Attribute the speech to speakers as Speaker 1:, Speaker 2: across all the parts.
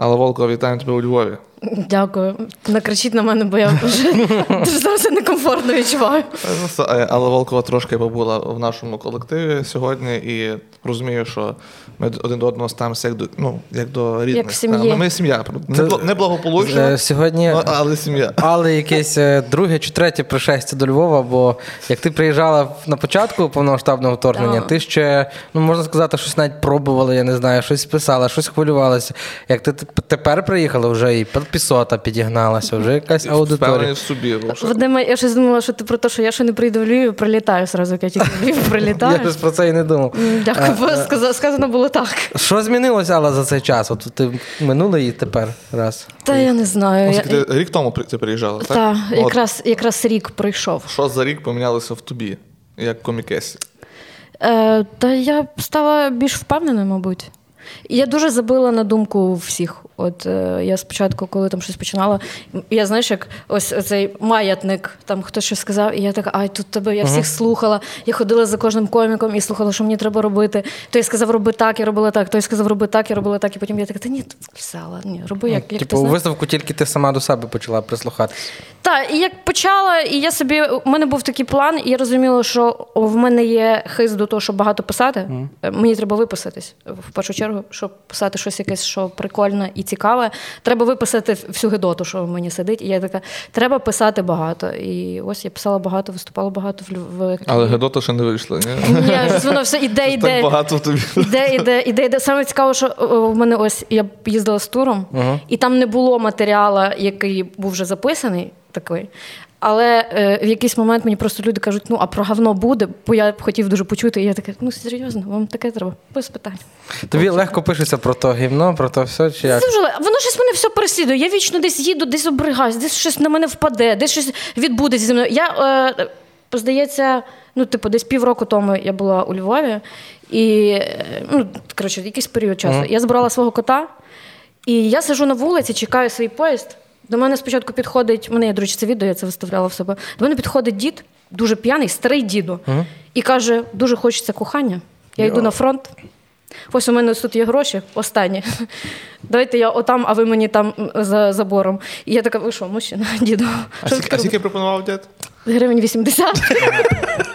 Speaker 1: Алла Волко, вітаємо тебе у Львові.
Speaker 2: Дякую. Накричіть на мене, бо я вже дуже зараз некомфортно відчуваю.
Speaker 1: Е, Алла Волкова трошки побула в нашому колективі сьогодні і розумію, що ми один до одного ставимося як до ну, як до рідних.
Speaker 2: Як сім'ї.
Speaker 1: Ми сім'я. Неблагополучна,
Speaker 3: Е, Сьогодні
Speaker 1: ну, але сім'я.
Speaker 3: але якесь е, друге чи третє пришестя до Львова, бо як ти приїжджала на початку повномасштабного вторгнення, ти ще, ну можна сказати, щось навіть пробувала, я не знаю, щось писала, щось хвилювалася. Як ти тепер приїхала, вже і підписота підігналася, вже якась аудиторія.
Speaker 1: в собі.
Speaker 2: Вадиме, я щось думала, що ти про те, що я ще не прийду в Львів, прилітаю зразу, як я тільки в Львів
Speaker 3: Я
Speaker 2: прилітаю.
Speaker 3: ж про це і не думав.
Speaker 2: Дякую, бо сказано було так.
Speaker 3: Що змінилося, Алла, за цей час? От ти минулий і тепер раз.
Speaker 2: Та я не знаю. Я-
Speaker 1: Рік тому ти приїжджала, так?
Speaker 2: Та,
Speaker 1: От
Speaker 2: якраз, якраз рік пройшов.
Speaker 1: Що за рік помінялося в тобі, як комікесі?
Speaker 2: Е, та я стала більш впевненою, мабуть. Я дуже забила на думку всіх. От е, я спочатку, коли там щось починала, я знаєш, як ось цей маятник, там хтось щось сказав, і я така, ай, тут тебе я всіх слухала. Я ходила за кожним коміком і слухала, що мені треба робити. Той сказав, роби так, я робила так, той сказав, роби так, я робила так. І потім я така, та ні, все, ладно, ні, роби як, як ти
Speaker 3: Типу, у виставку тільки ти сама до себе почала прислухатися.
Speaker 2: Так, і як почала, і я собі у мене був такий план, і я розуміла, що в мене є хист до того, щоб багато писати. Е, Мені треба виписатись в першу чергу, щоб писати щось якесь, що прикольне і цікаве. Треба виписати всю гидоту, що в мені сидить. І я така, треба писати багато. І ось я писала багато, виступала багато в
Speaker 1: Але Гедота ще не вийшла, ні?
Speaker 2: Ні, воно все іде,
Speaker 1: Так багато в тобі.
Speaker 2: Іде, іде, іде, іде. Саме цікаво, що в мене ось я їздила з туром, і там не було матеріалу, який був вже записаний такий. Але е, в якийсь момент мені просто люди кажуть, ну а про говно буде, бо я б хотів дуже почути. І я така, ну серйозно, вам таке треба, без питань.
Speaker 3: Тобі легко пишеться про то гівно, про то все, чи як?
Speaker 2: Це вже воно щось мене все переслідує. Я вічно десь їду, десь обригаюсь, десь щось на мене впаде, десь щось відбудеться зі мною. Я, е, здається, ну, типу, десь півроку тому я була у Львові, і е, ну, коротше, якийсь період часу. Я збирала свого кота, і я сижу на вулиці, чекаю свій поїзд. До мене спочатку підходить, мене є, до речі, це відео, я це виставляла в себе. До мене підходить дід, дуже п'яний, старий діду, і каже: дуже хочеться кохання. Я йду на фронт. Ось у мене тут є гроші, останні. Давайте я отам, а ви мені там за забором. І я така, ви що, мужчина, діду?
Speaker 1: А скільки пропонував дід?
Speaker 2: Гривень 80.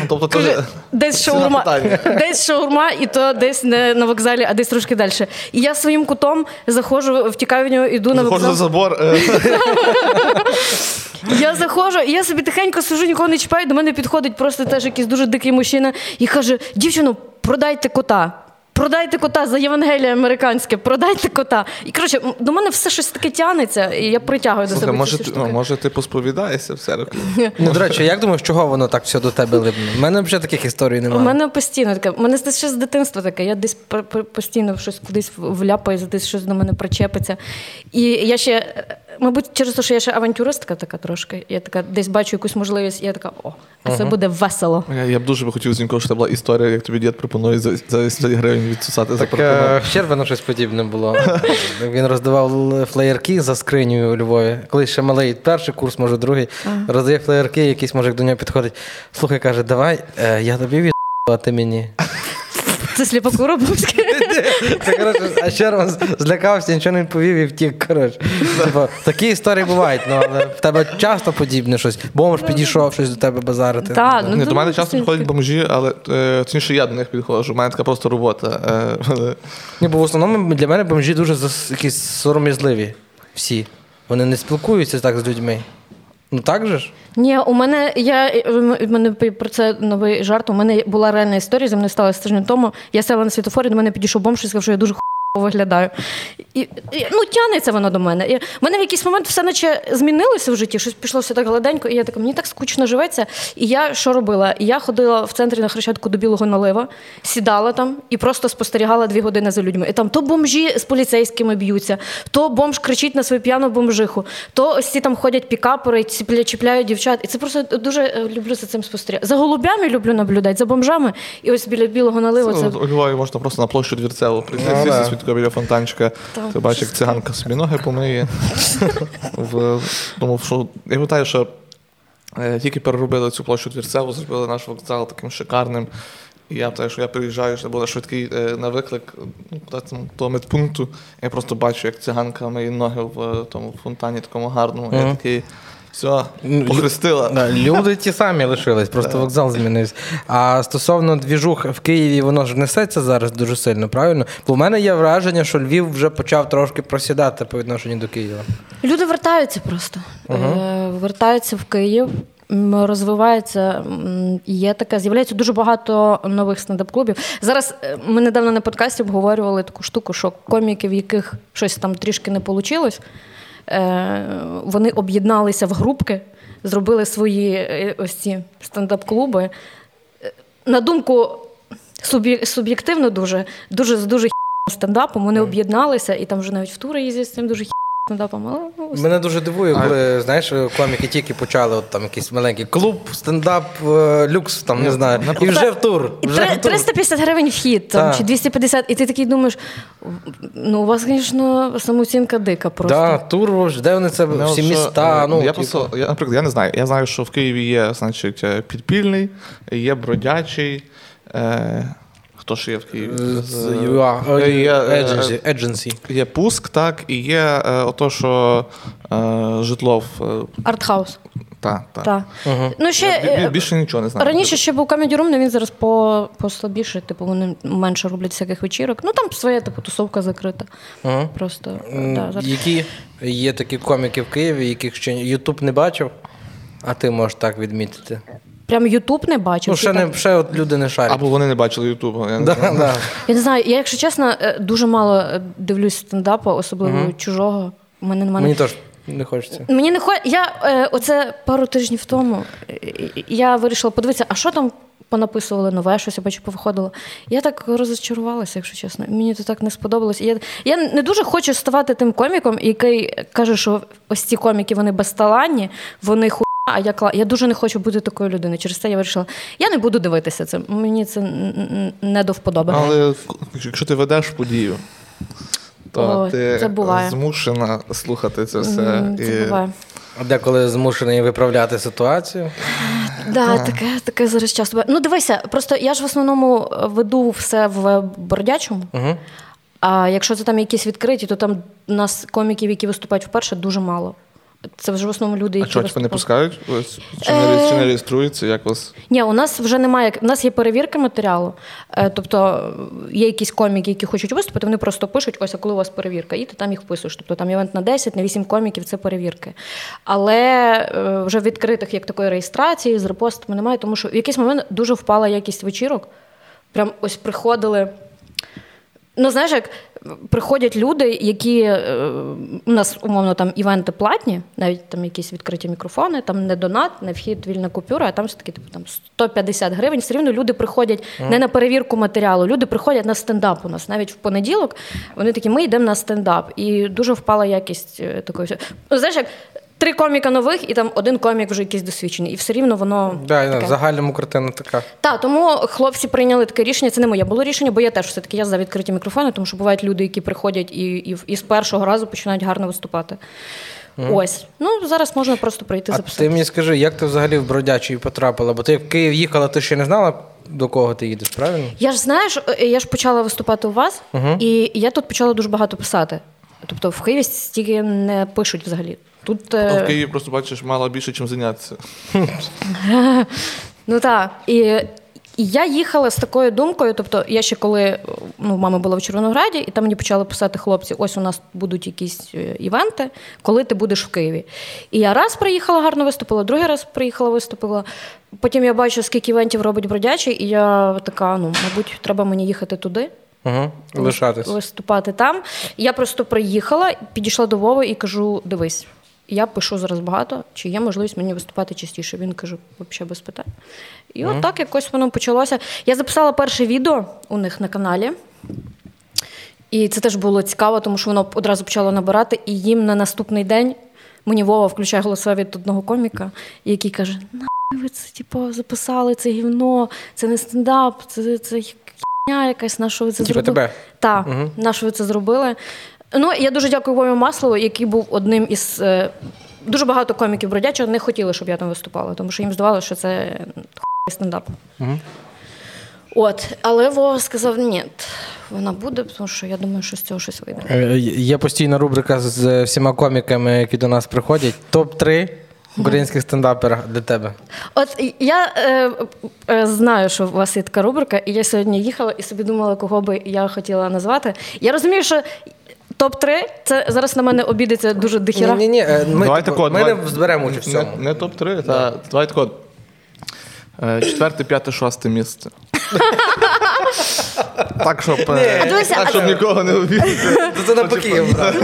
Speaker 1: Ну, тобто, теж
Speaker 2: десь шаурма, десь шаурма, і то десь не на вокзалі, а десь трошки далі. І я своїм кутом заходжу, втікаю в нього, іду на
Speaker 1: заходжу за
Speaker 2: вокзал.
Speaker 1: забор. е,
Speaker 2: Я заходжу, і я собі тихенько сижу, нікого не чіпаю. До мене підходить просто теж якийсь дуже дикий мужчина і каже: дівчино, продайте кота. Продайте кота за Євангеліє американське, продайте кота. І коротше, до мене все щось таке тянеться, і я притягую до себе.
Speaker 1: може,
Speaker 2: ці штуки.
Speaker 1: ну, може, ти посповідаєшся в церкві?
Speaker 3: Ну, до речі, як думаєш, чого воно так все до тебе липне? У мене взагалі таких історій немає.
Speaker 2: У мене постійно таке. У мене це ще з дитинства таке. Я десь постійно щось кудись вляпаюсь, десь щось до мене причепиться. І я ще, мабуть, через те, що я ще авантюристка така трошки. Я така десь бачу якусь можливість, і я така, о, а це буде весело.
Speaker 1: Я, я б дуже би хотів Зінько, щоб це була історія, як тобі дід пропонує за, за 10 гривень відсусати за
Speaker 3: Так
Speaker 1: паркомат.
Speaker 3: е, в щось подібне було. Він роздавав флеєрки за скриню у Львові. Колись ще малий перший курс, може другий. Роздає флеєрки, якийсь може до нього підходить. Слухай, каже, давай, е, я тобі від а ти мені.
Speaker 2: Це сліпокуробовське.
Speaker 3: Це, коротше, а Щербан злякався, нічого не відповів і втік. Коротше. Типу, такі історії бувають, ну, але в тебе часто подібне щось. Бомж підійшов щось до тебе базарити.
Speaker 2: Та, ну,
Speaker 1: Ні, до мене часто
Speaker 2: це-
Speaker 1: приходять бомжі, але е, точніше я до них підходжу. У мене така просто робота. Е, але-
Speaker 3: Ні, бо в основному для мене бомжі дуже зас- якісь сором'язливі. Всі. Вони не спілкуються так з людьми. Ну так же ж?
Speaker 2: Ні, у мене я у мене про це новий жарт. У мене була реальна історія, За мною сталося тиждень тому. Я села на світофорі, до мене підійшов бомж і сказав, що я дуже виглядаю. І, і, ну, тянеться воно до мене. І в мене в якийсь момент все наче змінилося в житті, щось пішло все так гладенько, і я така, мені так скучно живеться. І я що робила? Я ходила в центрі на Хрещатку до Білого налива, сідала там і просто спостерігала дві години за людьми. І там то бомжі з поліцейськими б'ються, то бомж кричить на свою п'яну бомжиху, то ось ці там ходять пікапери, чіпляють дівчат. І це просто дуже е, люблю за цим спостерігати. За голубями люблю наблюдати, за бомжами. І ось біля білого наливу це.
Speaker 1: Ну, Львові можна просто на площу Двірцеву прийти, Свідко біля фонтанчика. Ти бачиш, як циганка собі ноги помиє. В- Тому що я пам'ятаю, що е, тільки переробили цю площу Двірцеву, зробили наш вокзал таким шикарним. І я те, що я приїжджаю, що була швидкий е, на виклик ну, до медпункту. Я просто бачу, як циганка мої ноги в е, тому фонтані такому гарному. Я такий, все,
Speaker 3: Ну,
Speaker 1: похрестила.
Speaker 3: Да, люди ті самі лишились, просто вокзал змінився. А стосовно двіжух в Києві, воно ж несеться зараз дуже сильно, правильно? Бо в мене є враження, що Львів вже почав трошки просідати по відношенню до Києва.
Speaker 2: Люди вертаються просто. Е, Вертаються в Київ. Розвивається, є таке, з'являється дуже багато нових стендап-клубів. Зараз е, ми недавно на подкасті обговорювали таку штуку, що коміки, в яких щось там трішки не вийшло, вони об'єдналися в групки, зробили свої е, ось ці стендап-клуби. Е, На думку суб'єктивно дуже, дуже з дуже хі**ним стендапом, вони об'єдналися, і там вже навіть в тури їздять з цим дуже хі**ним ну, ось
Speaker 3: Мене дуже дивує, коли знаєш, коміки тільки почали от, там якийсь маленький клуб, стендап, е, люкс, там не знаю, і вже в тур. Вже в тур.
Speaker 2: 350 гривень вхід там, чи 250, і ти такий думаєш, ну у вас, звісно, самооцінка дика просто.
Speaker 3: Да, тур, де вони це
Speaker 1: Ну,
Speaker 3: всі
Speaker 1: що,
Speaker 3: міста.
Speaker 1: е,
Speaker 3: Ну,
Speaker 1: я,
Speaker 3: типу.
Speaker 1: просто, я, наприклад, я не знаю. Я знаю, що в Києві є, значить, е, підпільний, є бродячий. Е, хто ж є в Києві?
Speaker 3: UA,
Speaker 1: є,
Speaker 3: Agency, Agency.
Speaker 1: Є пуск, так, і є е, ото, що житло в.
Speaker 2: Артхаус.
Speaker 1: Та.
Speaker 2: Ну, ще,
Speaker 1: Я більше нічого не знаю.
Speaker 2: Раніше ще був Comedy Room, але він зараз по, послабіше, типу, вони менше роблять всяких вечірок. Ну там своя типу, тусовка закрита. Просто да, зараз.
Speaker 3: Які є такі коміки в Києві, яких ще Ютуб не бачив, а ти можеш так відмітити.
Speaker 2: Прям Ютуб не бачив.
Speaker 3: Ну, ще, не, ще от люди не шарять.
Speaker 1: Або вони не бачили Ютубу. Я не
Speaker 3: Да,
Speaker 1: знаю.
Speaker 3: да.
Speaker 2: Я не знаю, я, якщо чесно, е, дуже мало е, дивлюсь стендапу, особливо чужого. У мене немає.
Speaker 3: Мені теж не хочеться.
Speaker 2: Мені не хо... Я е, оце пару тижнів тому е, я вирішила подивитися, а що там понаписували нове, щось я бачу, повиходило. Я так розчарувалася, якщо чесно. Мені це так не сподобалось. Я, я не дуже хочу ставати тим коміком, який каже, що ось ці коміки вони безталанні, вони. А я кла... я дуже не хочу бути такою людиною. Через це я вирішила, я не буду дивитися це. Мені це не до вподоби.
Speaker 1: Але якщо ти ведеш подію, то
Speaker 2: Ой,
Speaker 1: ти
Speaker 2: це буває.
Speaker 1: змушена слухати це все.
Speaker 2: М,
Speaker 1: І...
Speaker 2: Буває.
Speaker 3: А деколи змушений виправляти ситуацію.
Speaker 2: Да, таке, таке зараз часто. Ну, дивися, просто я ж в основному веду все в Бородячому.
Speaker 3: Угу.
Speaker 2: А якщо це там якісь відкриті, то там у нас коміків, які виступають вперше, дуже мало. Це вже в основному люди,
Speaker 1: А чого не пускають? Чи не, чи не реєструються? Як вас?
Speaker 2: Ні, у нас вже немає. У нас є перевірка матеріалу. Е, Тобто є якісь коміки, які хочуть виступити, вони просто пишуть: ось, а коли у вас перевірка, і ти там їх вписуєш. Тобто там івент на 10, на 8 коміків це перевірки. Але е, вже відкритих як такої реєстрації з репостами немає, тому що в якийсь момент дуже впала якість вечірок. Прям ось приходили. Ну, знаєш, як приходять люди, які е, у нас умовно там івенти платні, навіть там якісь відкриті мікрофони, там не донат, не вхід, вільна купюра, а там все таки типу там 150 гривень. Все рівно люди приходять не на перевірку матеріалу, люди приходять на стендап у нас. Навіть в понеділок вони такі, ми йдемо на стендап. І дуже впала якість е, такої. Ну, знаєш, як три коміка нових, і там один комік вже якийсь досвідчений. І все рівно воно.
Speaker 3: Да,
Speaker 2: таке.
Speaker 3: в загальному картина така.
Speaker 2: Так, тому хлопці прийняли таке рішення. Це не моє було рішення, бо я теж все-таки я за відкриті мікрофони, тому що бувають люди, які приходять і, і, і з першого разу починають гарно виступати. Ось. Ну, зараз можна просто прийти
Speaker 3: А
Speaker 2: записати.
Speaker 3: ти мені скажи, як ти взагалі в Бродячий потрапила? Бо ти в Київ їхала, ти ще не знала, до кого ти їдеш, правильно?
Speaker 2: Я ж знаєш, е, я ж почала виступати у вас,
Speaker 3: Мгм.
Speaker 2: і я тут почала дуже багато писати. Тобто в Києві стільки не пишуть взагалі. Тут е,
Speaker 1: А в Києві просто бачиш мало більше, чим зайнятися.
Speaker 2: Ну так. І, і я їхала з такою думкою. Тобто, я ще коли ну, мама була в Червонограді, і там мені почали писати хлопці: ось у нас будуть якісь е, івенти, коли ти будеш в Києві. І я раз приїхала, гарно виступила, другий раз приїхала, виступила. Потім я бачу, скільки івентів робить бродячий, і я така: ну, мабуть, треба мені їхати туди.
Speaker 3: Угу. Лишатись.
Speaker 2: Виступати там. Я просто приїхала, підійшла до Вови і кажу: дивись, я пишу зараз багато, чи є можливість мені виступати частіше. Він каже, взагалі без питань. І от так якось воно почалося. Я записала перше відео у них на каналі. І це теж було цікаво, тому що воно одразу почало набирати, і їм на наступний день мені Вова включає голосове від одного коміка, який каже: нахуй ви це типу, записали це гівно, це не стендап, це, це якась, на що ви це
Speaker 3: Типа
Speaker 2: зробили?
Speaker 3: тебе.
Speaker 2: Так,
Speaker 3: Мгм.
Speaker 2: на що ви це зробили. Ну, я дуже дякую Вові Маслову, який був одним із. е, Дуже багато коміків бродячого не хотіли, щоб я там виступала, тому що їм здавалося, що це хуй стендап.
Speaker 3: Угу.
Speaker 2: От, але Вова сказав, ні, вона буде, тому що я думаю, що з цього щось вийде.
Speaker 3: Е, Є постійна рубрика з всіма коміками, які до нас приходять. Топ-3 українських стендапера для тебе.
Speaker 2: От я е, е, знаю, що у вас є така рубрика, і я сьогодні їхала і собі думала, кого би я хотіла назвати. Я розумію, що. Топ-3 це зараз на мене обідеться дуже дихіра.
Speaker 3: Ні, ні, ні. Ми,
Speaker 1: Давай
Speaker 3: типу,
Speaker 1: тако,
Speaker 3: ми
Speaker 1: давай-
Speaker 3: не зберемо участь в
Speaker 1: Не,
Speaker 3: цьому.
Speaker 1: не топ-3, та давай тако. Е, Четверте, п'яте, шосте місце. Так, щоб, е, так,
Speaker 2: а-
Speaker 1: щоб нікого не обідати.
Speaker 3: Це навпаки, брат.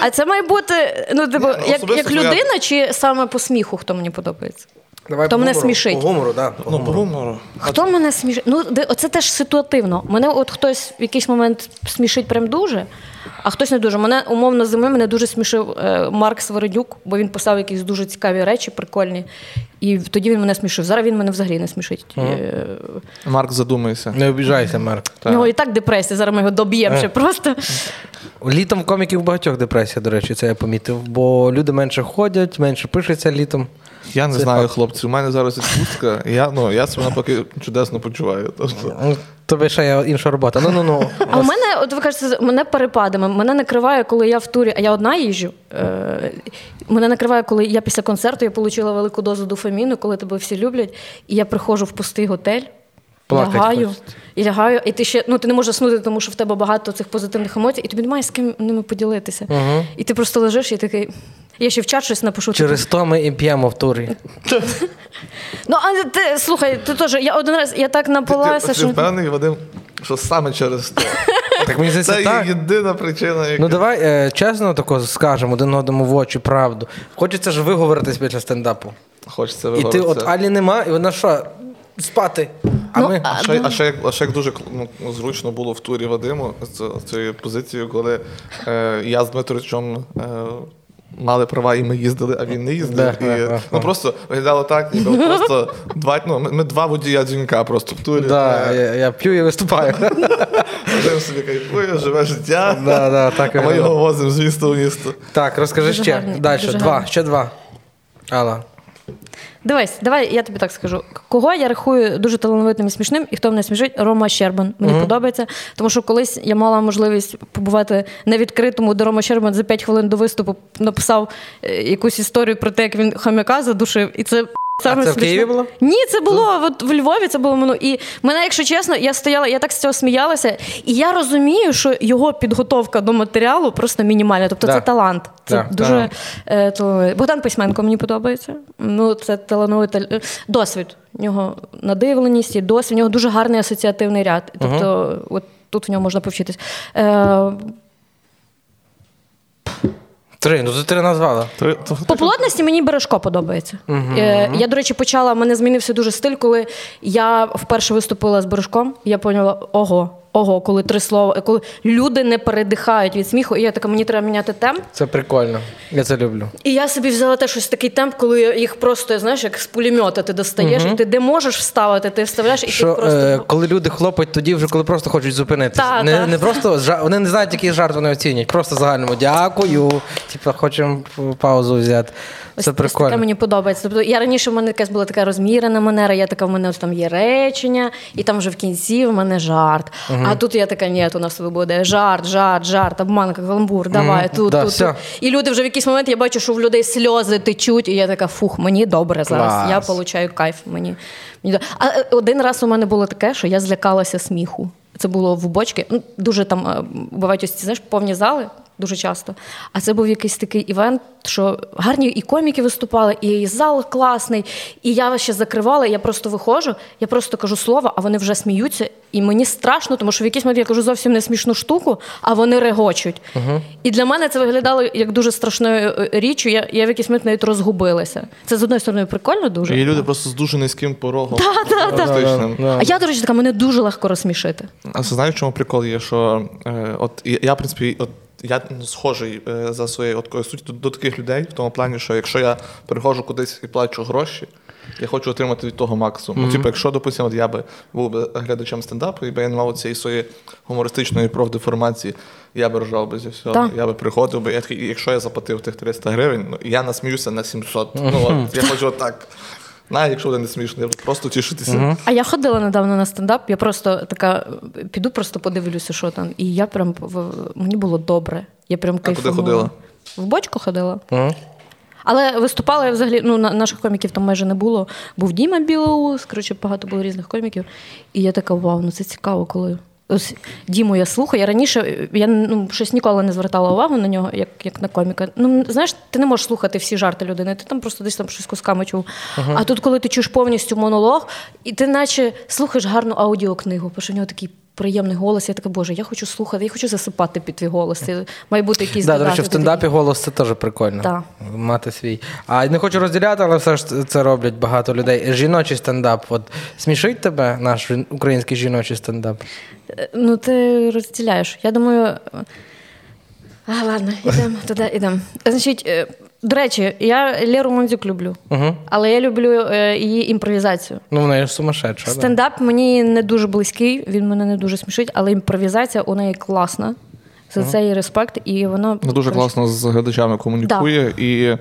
Speaker 2: А це має бути ну, типу, як, як людина, чи саме по сміху, хто мені подобається?
Speaker 3: Давай
Speaker 2: Хто
Speaker 3: по
Speaker 2: мене
Speaker 3: гумору.
Speaker 2: смішить?
Speaker 3: По гумору, так.
Speaker 1: Ну, по гумору.
Speaker 2: Хто мене смішить? Ну, де- оце теж ситуативно. Мене от хтось в якийсь момент смішить прям дуже, а хтось не дуже. Мене умовно зими мене дуже смішив е, Марк Свередюк, бо він писав якісь дуже цікаві речі, прикольні. І тоді він мене смішив. Зараз він мене взагалі не смішить. Е,
Speaker 1: Марк, задумайся.
Speaker 3: Не обіжайся, Марк.
Speaker 2: У нього і так депресія, зараз ми його доб'ємо ще просто.
Speaker 3: Літом в коміків багатьох депресія, до речі, це я помітив, бо люди менше ходять, менше пишеться літом.
Speaker 1: Я не
Speaker 3: Це
Speaker 1: знаю,
Speaker 3: факт.
Speaker 1: хлопці. У мене зараз відпустка. і Я, ну, я себе навпаки чудесно почуваю. Тобто,
Speaker 3: Ну, Тобі ще є інша робота. Ну, ну, ну.
Speaker 2: А у мене, от ви кажете, мене перепадами. Мене накриває, коли я в турі, а я одна їжджу. Е, мене накриває, коли я після концерту я отримала велику дозу дофаміну, коли тебе всі люблять, і я приходжу в пустий готель.
Speaker 3: Плакать
Speaker 2: лягаю,
Speaker 3: хочеться.
Speaker 2: і лягаю, і ти ще ну ти не можеш заснути, тому що в тебе багато цих позитивних емоцій, і тобі немає з ким ними поділитися. І ти просто лежиш і такий. Я ще в чат щось напишу. типу,
Speaker 3: Через то ми і п'ємо в турі.
Speaker 2: Ну, а ти слухай, ти теж, я один раз я так
Speaker 1: ти,
Speaker 2: напилася,
Speaker 1: ти
Speaker 2: що.
Speaker 1: впевнений, Вадим, що саме через те.
Speaker 3: Так мені
Speaker 1: Це
Speaker 3: здається,
Speaker 1: є
Speaker 3: так.
Speaker 1: єдина причина, яка.
Speaker 3: Ну давай е, чесно тако скажемо один одному в очі правду. Хочеться ж виговоритись після стендапу.
Speaker 1: Хочеться
Speaker 3: І ти от Алі нема, і вона що? Спати. А
Speaker 2: Ну,
Speaker 3: ми.
Speaker 2: а-
Speaker 1: ще, а, ще, як- а ще як дуже ну, зручно було в турі Вадиму з цією позицією, коли е, я з Дмитричем е, мали права, і ми їздили, а він не їздив.
Speaker 3: Да,
Speaker 1: і,
Speaker 3: ага,
Speaker 1: ну
Speaker 3: ага.
Speaker 1: просто виглядало так, ніби просто два, ну, ми, ми два водія дзвінка просто в турі.
Speaker 3: Да,
Speaker 1: Е,
Speaker 3: я, я п'ю і виступаю.
Speaker 1: Вадим собі кайфує, живе життя,
Speaker 3: да, да, так,
Speaker 1: а ми його возимо з міста в місто.
Speaker 3: Так, розкажи
Speaker 2: Дуже
Speaker 3: ще.
Speaker 2: гарний,
Speaker 3: Далі.
Speaker 2: дуже
Speaker 3: Два,
Speaker 2: гарний.
Speaker 3: ще два. Алла.
Speaker 2: Дивись, давай я тобі так скажу. Кого я рахую дуже талановитим і смішним, і хто мене смішить? Рома Щербан. Мені подобається. Тому що колись я мала можливість побувати на відкритому, де Рома Щербан за 5 хвилин до виступу написав е, якусь історію про те, як він хам'яка задушив, і це. Саме
Speaker 3: це в. Києві було?
Speaker 2: Ні, це було от в Львові. Це було ну, і мене, якщо чесно, я стояла, я так з цього сміялася, і я розумію, що його підготовка до матеріалу просто мінімальна. Тобто
Speaker 3: Да.
Speaker 2: це талант. Це
Speaker 3: Да,
Speaker 2: дуже
Speaker 3: да.
Speaker 2: е. Богдан Письменко мені подобається. Ну, це талановитий досвід. У нього надивленість і досвід. У нього дуже гарний асоціативний ряд. Тобто, от тут в нього можна повчитись. Е,
Speaker 3: Три. Ну ти три назвала.
Speaker 1: Три- то-
Speaker 2: По плотності мені бережко подобається. Е, я, до речі, почала, в мене змінився дуже стиль, коли я вперше виступила з бережком, я поняла, ого, ого, коли три слова, коли люди не передихають від сміху, і я така, мені треба міняти темп.
Speaker 3: Це прикольно. Я це люблю.
Speaker 2: І я собі взяла теж щось такий темп, коли їх просто, знаєш, як з пулемета ти достаєш, і ти де можеш вставити, ти вставляєш, і
Speaker 3: Що
Speaker 2: ти просто.
Speaker 3: е, коли люди хлопають, тоді вже коли просто хочуть зупинитися.
Speaker 2: Та,
Speaker 3: не,
Speaker 2: та.
Speaker 3: не просто вони не знають, який жарт вони оцінюють. Просто загальному дякую. Типа хочемо паузу взяти.
Speaker 2: Ось-
Speaker 3: Це
Speaker 2: ось таке
Speaker 3: прикольно.
Speaker 2: мені подобається. Тобто я раніше в мене якась була така розмірена манера, я така, в мене ось там є речення, і там вже в кінці в мене жарт. А тут я така, ні, у нас буде жарт, жарт, жарт, обманка, каламбур, давай, тут,
Speaker 3: да,
Speaker 2: тут,
Speaker 3: все.
Speaker 2: тут. І люди вже в якийсь момент я бачу, що в людей сльози течуть, і я така, фух, мені добре зараз.
Speaker 3: Клас.
Speaker 2: Я получаю кайф. Мені, мені... А е, один раз у мене було таке, що я злякалася сміху. Це було в бочки. Ну, дуже там е, бувають ось ці знаєш, повні зали. Дуже часто. А це був якийсь такий івент, що гарні і коміки виступали, і зал класний. І я ще закривала, і я просто виходжу, я просто кажу слово, а вони вже сміються. І мені страшно, тому що в якийсь момент я кажу зовсім не смішну штуку, а вони регочуть. І для мене це виглядало як дуже страшною е, річчю. Я, я в якийсь момент навіть розгубилася. Це з одної сторони прикольно дуже.
Speaker 1: І люди просто з дуже низьким порогом.
Speaker 2: А я, до речі, така мене дуже легко розсмішити.
Speaker 1: А це знаєш, в чому прикол є? Що е, от я, я, в принципі, от я схожий е, за своєю от такою суттю до, до таких людей, в тому плані, що якщо я приходжу кудись і плачу гроші, я хочу отримати від того максимум. Ну, типу, якщо, допустимо, я би був би глядачем стендапу, і би я не мав цієї своєї гумористичної профдеформації, я би ржав би зі всього.
Speaker 2: Так.
Speaker 1: Я би приходив би. Якщо я заплатив тих 300 гривень, ну я насміюся на 700. Ну от я хочу отак. Навіть якщо вони не я буду просто тішитися.
Speaker 2: А я ходила недавно на стендап, я просто така піду, просто подивлюся, що там. І я прям в- мені було добре. Я прям
Speaker 1: куди ходила?
Speaker 2: В бочку ходила.
Speaker 3: Мгм.
Speaker 2: Але виступала я взагалі, ну, на- наших коміків там майже не було. Був Діма Білоус, коротше, багато було різних коміків. І я така, вау, ну це цікаво, коли. Ось Діму я слухаю. Я раніше я ну, щось ніколи не звертала увагу на нього, як, як на коміка. Ну, знаєш, ти не можеш слухати всі жарти людини, ти там просто десь там щось кусками чув. А тут, коли ти чуєш повністю монолог, і ти наче слухаєш гарну аудіокнигу, бо що в нього такий приємний голос. Я така, боже, я хочу слухати, я хочу засипати під твій голос. Це має бути якийсь
Speaker 3: Да, до речі, в стендапі голос це теж прикольно.
Speaker 2: Так.
Speaker 3: Мати свій. А не хочу розділяти, але все ж це роблять багато людей. Жіночий стендап. От смішить тебе наш український жіночий стендап?
Speaker 2: Е, Ну, ти розділяєш. Я думаю. А, ладно, йдемо туди, йдемо. Значить, е, до речі, я Леру Монзюк люблю,
Speaker 3: Угу.
Speaker 2: але я люблю е, її імпровізацію.
Speaker 3: Ну, вона ж сумасшедша. Да.
Speaker 2: Стендап мені не дуже близький, він мене не дуже смішить, але імпровізація у неї класна. За це їй респект, і вона
Speaker 1: Вона дуже класно з глядачами комунікує, і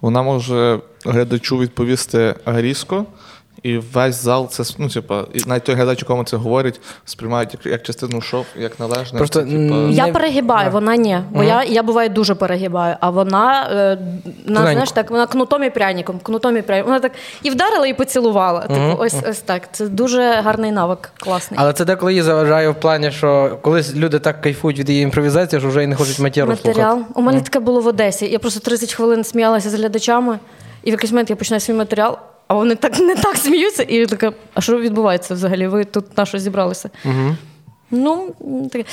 Speaker 1: вона може глядачу відповісти різко, і весь зал це ну, типа, і навіть той глядач, якому це говорять, сприймають як, як частину шоу, як належне.
Speaker 3: Просто,
Speaker 1: Це, типа,
Speaker 2: Я перегибаю, вона ні. Бо я, я буває дуже перегибаю, а вона, е,
Speaker 3: Тоненько.
Speaker 2: знаєш, так, вона кнутом і пряником, кнутом і пряником. Вона так і вдарила, і поцілувала. Типу, ось, ось так. Це дуже гарний навик, класний.
Speaker 3: Але це деколи їй заважає в плані, що колись люди так кайфують від її імпровізації, що вже і не хочуть матеру
Speaker 2: Матеріал.
Speaker 3: слухати.
Speaker 2: У мене таке було в Одесі. Я просто 30 хвилин сміялася з глядачами, і в якийсь момент я починаю свій матеріал, а вони так не так сміються, і я така, а що відбувається взагалі? Ви тут на що зібралися?
Speaker 3: Угу.
Speaker 2: Ну, таке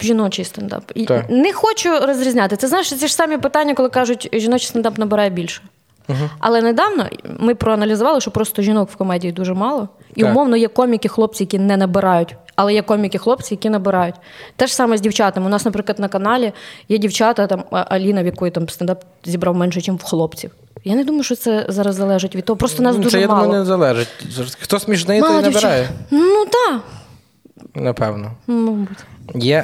Speaker 2: жіночий стендап. І
Speaker 3: Так.
Speaker 2: Не хочу розрізняти. Це знаєш, ці ж самі питання, коли кажуть, жіночий стендап набирає більше. Але недавно ми проаналізували, що просто жінок в комедії дуже мало. І
Speaker 3: Так.
Speaker 2: умовно є коміки, хлопці, які не набирають. Але є коміки, хлопці, які набирають. Те ж саме з дівчатами. У нас, наприклад, на каналі є дівчата, там Аліна, в якої там стендап зібрав менше, ніж в хлопців. Я не думаю, що це зараз залежить від того. Просто нас дуже
Speaker 3: Це, я думаю, не залежить. Хто смішний,
Speaker 2: мало
Speaker 3: той
Speaker 2: дівчат.
Speaker 3: набирає.
Speaker 2: Ну так,
Speaker 3: Напевно.
Speaker 2: мабуть.
Speaker 3: Є е,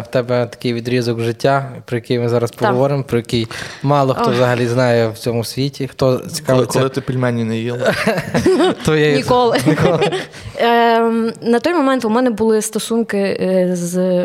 Speaker 3: в тебе такий відрізок життя, про який ми зараз поговоримо, про який мало хто
Speaker 2: Ох.
Speaker 3: взагалі знає в цьому світі. Хто
Speaker 1: коли,
Speaker 3: цікавиться,
Speaker 1: коли ти пельмені не їла.
Speaker 3: твоєю
Speaker 2: Ніколи. Ем, На той момент у мене були стосунки е, з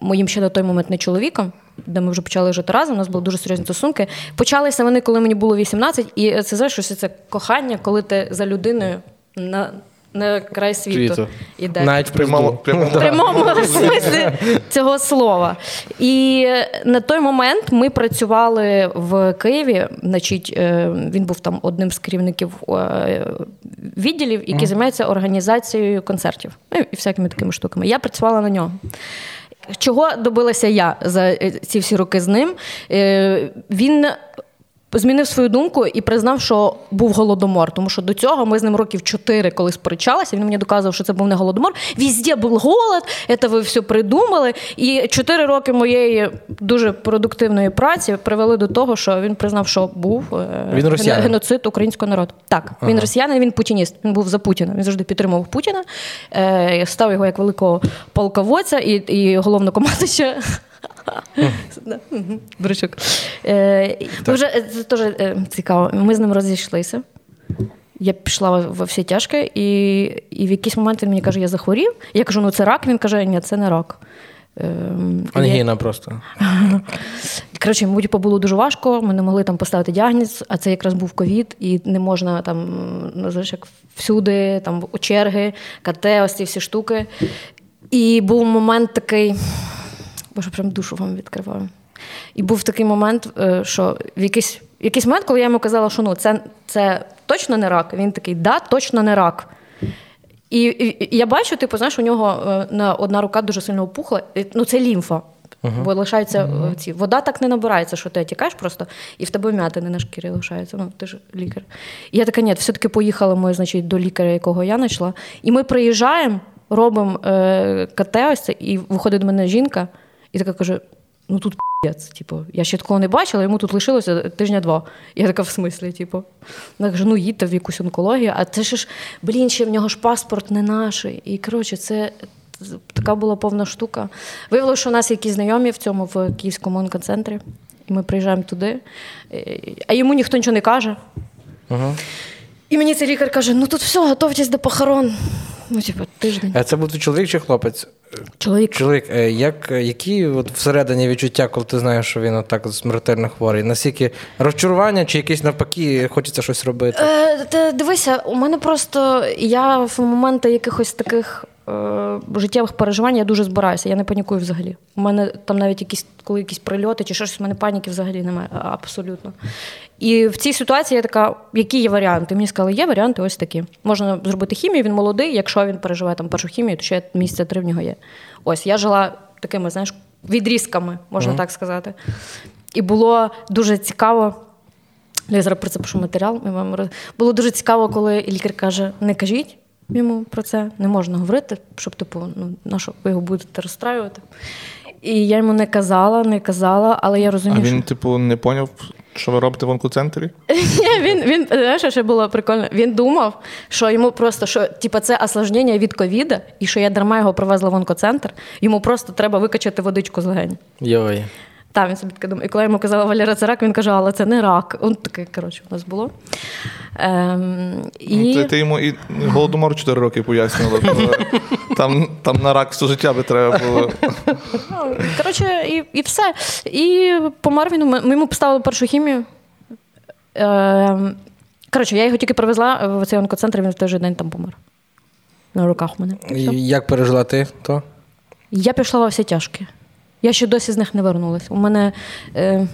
Speaker 2: моїм ще на той момент не чоловіком, де ми вже почали жити разом. У нас були дуже серйозні стосунки. Почалися вони, коли мені було 18, і це знаєш, що це кохання, коли ти за людиною на, на край світу,
Speaker 3: світу.
Speaker 2: йдеш.
Speaker 3: Навіть в
Speaker 1: Прямому,
Speaker 3: прямому.
Speaker 2: В прямому смислі цього слова. І на той момент ми працювали в Києві. Значить, е, він був там одним з керівників е, відділів, які займаються організацією концертів ну, і всякими такими штуками. Я працювала на нього. Чого добилася я за е, ці всі роки з ним? Він змінив свою думку і признав, що був голодомор. Тому що до цього ми з ним років чотири, коли сперечалися, він мені доказував, що це був не голодомор. Візде був голод, це ви все придумали. І чотири роки моєї дуже продуктивної праці привели до того, що він признав, що був е,
Speaker 3: Він росіянин?
Speaker 2: геноцид українського народу. Так, він росіянин, він путініст. Він був за Путіна. Він завжди підтримував Путіна, е, став його як великого полководця і, і головнокомандуюча. Мгм, Бричок. Е, вже, е, це теж е, цікаво. Ми з ним розійшлися. Я пішла во- всі тяжкі, і, і в якийсь момент він мені каже, я захворів. Я кажу, ну це рак. Він каже, ні, це не рак. Ем, і я-
Speaker 3: Ангіна просто.
Speaker 2: Коротше, йому типу, було дуже важко, ми не могли там поставити діагноз, а це якраз був ковід, і не можна там, ну, знаєш, як всюди, там черги, КТ, ось ці всі штуки. І був момент такий, боже, прям душу вам відкриваю. І був такий момент, е, що в якийсь, якийсь момент, коли я йому казала, що ну, це, це точно не рак, він такий, да, точно не рак. І, і, і я бачу, типу, знаєш, у нього е, на одна рука дуже сильно опухла. Ну, це лімфа. Бо лишаються е, ці. Вода так не набирається, що ти тікаєш просто, і в тебе м'ятини на шкірі лишаються. Ну, ти ж лікар. І я така, ні, все-таки поїхали ми, значить, до лікаря, якого я знайшла. І ми приїжджаємо, робимо е, КТ ось це, і виходить до мене жінка, і така каже: ну тут п'єць, типу, я ще такого не бачила, йому тут лишилося тижня два. Я така в смислі, типу. Вона каже, ну їдьте в якусь онкологію, а це ж, блін, ще в нього ж паспорт не наш. І коротше, це така була повна штука. Виявилося, що у нас якісь знайомі в цьому в Київському онкоцентрі, і ми приїжджаємо туди, Е, а йому ніхто нічого не каже.
Speaker 3: Угу.
Speaker 2: І мені цей лікар каже: ну тут все, готовтесь до похорон. Ну, типу, тиждень.
Speaker 3: А це був чоловік чи хлопець?
Speaker 2: Чоловік.
Speaker 3: Чоловік, е, як, які от всередині відчуття, коли ти знаєш, що він отак смертельно хворий? Наскільки розчарування, чи якісь навпаки, хочеться щось робити?
Speaker 2: Е, дивися, у мене просто я в моменти якихось таких е, життєвих переживань я дуже збираюся, я не панікую взагалі. У мене там навіть якісь, коли якісь прильоти чи щось, у мене паніки взагалі немає. Абсолютно. І в цій ситуації я така, які є варіанти? Мені сказали, є варіанти ось такі. Можна зробити хімію, він молодий, якщо він переживе там першу хімію, то ще місяця три в нього є. Ось я жила такими, знаєш, відрізками, можна так сказати. І було дуже цікаво. Ну, Я зараз про це пишу матеріал. вам роз- Було дуже цікаво, коли лікар каже: не кажіть йому про це, не можна говорити, щоб типу, ну на що ви його будете розстраювати. І я йому не казала, не казала, але я розумію.
Speaker 1: А він, типу, не поняв, що ви робите в онкоцентрі?
Speaker 2: Ні, він, він знаєш, ще було прикольно. Він думав, що йому просто що типу, це осложнення від ковіда, і що я дарма його привезла в онкоцентр. Йому просто треба викачати водичку з легень.
Speaker 3: Йой.
Speaker 2: Та він собі таке думав. І коли я йому казала Валера, це рак, він каже, але це не рак. Он таке, коротше, у нас було. Ем, і...
Speaker 1: Ну, Ти, ти йому і голодомор 4 роки пояснювала. Там, там на рак все життя би треба було.
Speaker 2: Ну, коротше, і, і все. І помер він. Ми йому поставили першу хімію. Ем, коротше, я його тільки привезла в цей онкоцентр, він в той же день там помер. На руках у мене. І.
Speaker 3: І як пережила ти то?
Speaker 2: Я пішла во всі тяжкі. Я ще досі з них не вернулась. У мене. Е,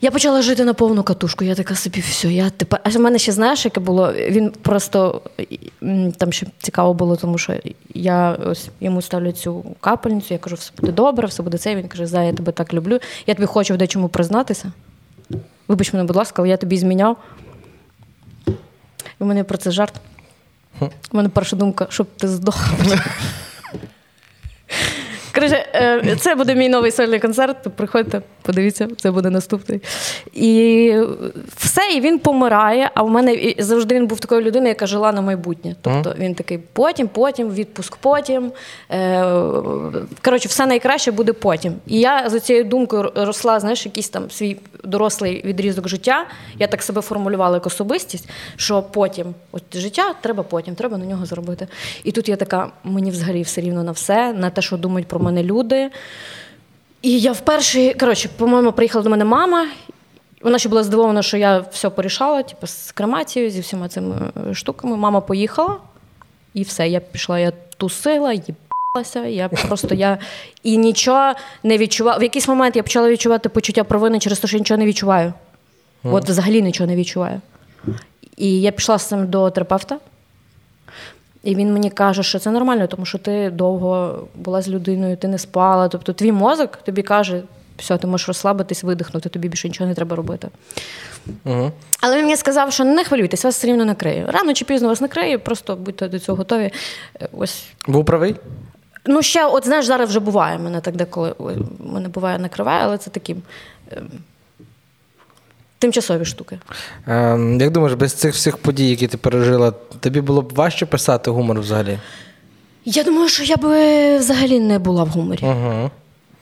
Speaker 2: я почала жити на повну катушку. Я така собі, все, я тепер. А в мене ще знаєш, яке було. Він просто там ще цікаво було, тому що я ось йому ставлю цю капельницю, я кажу, все буде добре, все буде це. Він каже, за я тебе так люблю. Я тобі хочу в дечому признатися. Вибач мене, будь ласка, але я тобі зміняв. У мене про це жарт. У мене перша думка, щоб ти здох. Коротше, е, це буде мій новий сольний концерт. Приходьте, подивіться, це буде наступний. І все, і він помирає. А в мене і завжди він був такою людиною, яка жила на майбутнє. Тобто він такий потім, потім, відпуск потім. Е, Коротше, все найкраще буде потім. І я за цією думкою росла, знаєш, якийсь там свій дорослий відрізок життя. Я так себе формулювала як особистість, що потім, от життя треба потім, треба на нього зробити. І тут я така, мені взагалі все рівно на все, на те, що думають про мене люди. І я вперше, коротше, по-моєму, приїхала до мене мама. Вона ще була здивована, що я все порішала, типу, з кремацією, зі всіма цими е, штуками. Мама поїхала, і все. Я пішла, я тусила, їбалася. Я просто я і нічого не відчувала. В якийсь момент я почала відчувати почуття провини через те, що я нічого не відчуваю. От взагалі нічого не відчуваю. І я пішла з цим до терапевта. І він мені каже, що це нормально, тому що ти довго була з людиною, ти не спала. Тобто твій мозок тобі каже, все, ти можеш розслабитись, видихнути, тобі більше нічого не треба робити.
Speaker 3: Угу.
Speaker 2: Але він мені сказав, що не хвилюйтесь, вас все рівно накриє. Рано чи пізно вас накриє, просто будьте до цього готові. Ось.
Speaker 3: Був правий?
Speaker 2: Ну, ще, от знаєш, зараз вже буває. Мене так деколи мене буває накриває, але це такі ем, тимчасові штуки.
Speaker 3: Ем, як думаєш, без цих всіх подій, які ти пережила, тобі було б важче писати гумор взагалі?
Speaker 2: Я думаю, що я би взагалі не була в гуморі.
Speaker 3: Угу.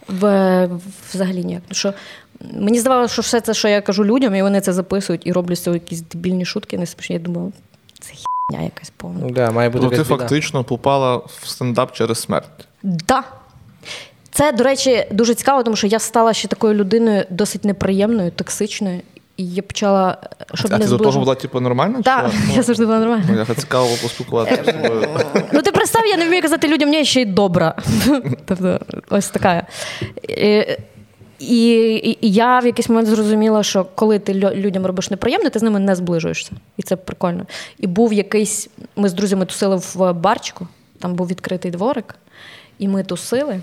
Speaker 2: В, взагалі ніяк. Тому що мені здавалося, що все це, що я кажу людям, і вони це записують і роблять з цього якісь дебільні шутки, не смішні. Я думаю, це хіня якась повна.
Speaker 3: Да, має бути
Speaker 1: Ну, ти
Speaker 3: біда.
Speaker 1: фактично попала в стендап через смерть.
Speaker 2: Да. Це, до речі, дуже цікаво, тому що я стала ще такою людиною досить неприємною, токсичною. І я почала, щоб
Speaker 1: а
Speaker 2: не
Speaker 1: ти до того була, типу, нормальна?
Speaker 2: Так, я завжди була нормальна.
Speaker 1: Ну, я цікаво поспілкуватися з тобою.
Speaker 2: Ну, ти представ, я не вмію казати людям, я ще й добра. Тобто, ось така. Е, І, і, і я в якийсь момент зрозуміла, що коли ти лю- людям робиш неприємне, ти з ними не зближуєшся. І це прикольно. І був якийсь. Ми з друзями тусили в барчику, там був відкритий дворик, і ми тусили.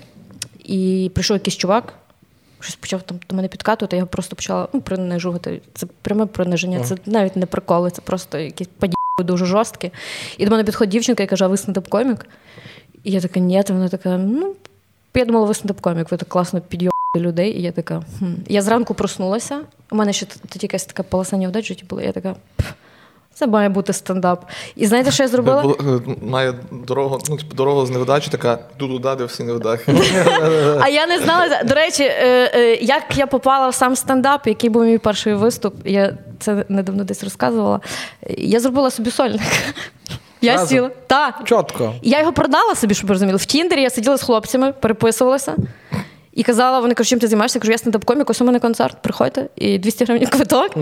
Speaker 2: І прийшов якийсь чувак, щось почав там до мене підкатувати, я просто почала ну, принижувати. Це пряме приниження, це навіть не приколи, це просто якісь паді дуже жорсткі. І до мене підходить дівчинка і каже, а ви стендап-комік? І я така, ні, вона така, ну, я думала, ви стендап-комік, ви так класно підйомуєте людей. І я така, хм. Я зранку проснулася, у мене ще тоді якась така полосання в житті була, я така. «Пф, Це має бути стендап. І знаєте, що я зробила?
Speaker 1: Е, Має дорогу, ну, типу, дорогу з невдачі, така йду туди, де всі невдахи.
Speaker 2: А я не знала. До речі, е, е, як я попала в сам стендап, який був мій перший виступ. Я це недавно десь розказувала. Я зробила собі сольник. Я
Speaker 3: Разом?
Speaker 2: сіла. Так.
Speaker 3: Чітко.
Speaker 2: Я його продала собі, щоб ви розуміли. В Тіндері я сиділа з хлопцями, переписувалася. І казала, вони кажуть, чим ти займаєшся? Я кажу, я стендап-комік, ось у мене концерт, приходьте, і 200 гривень квиток.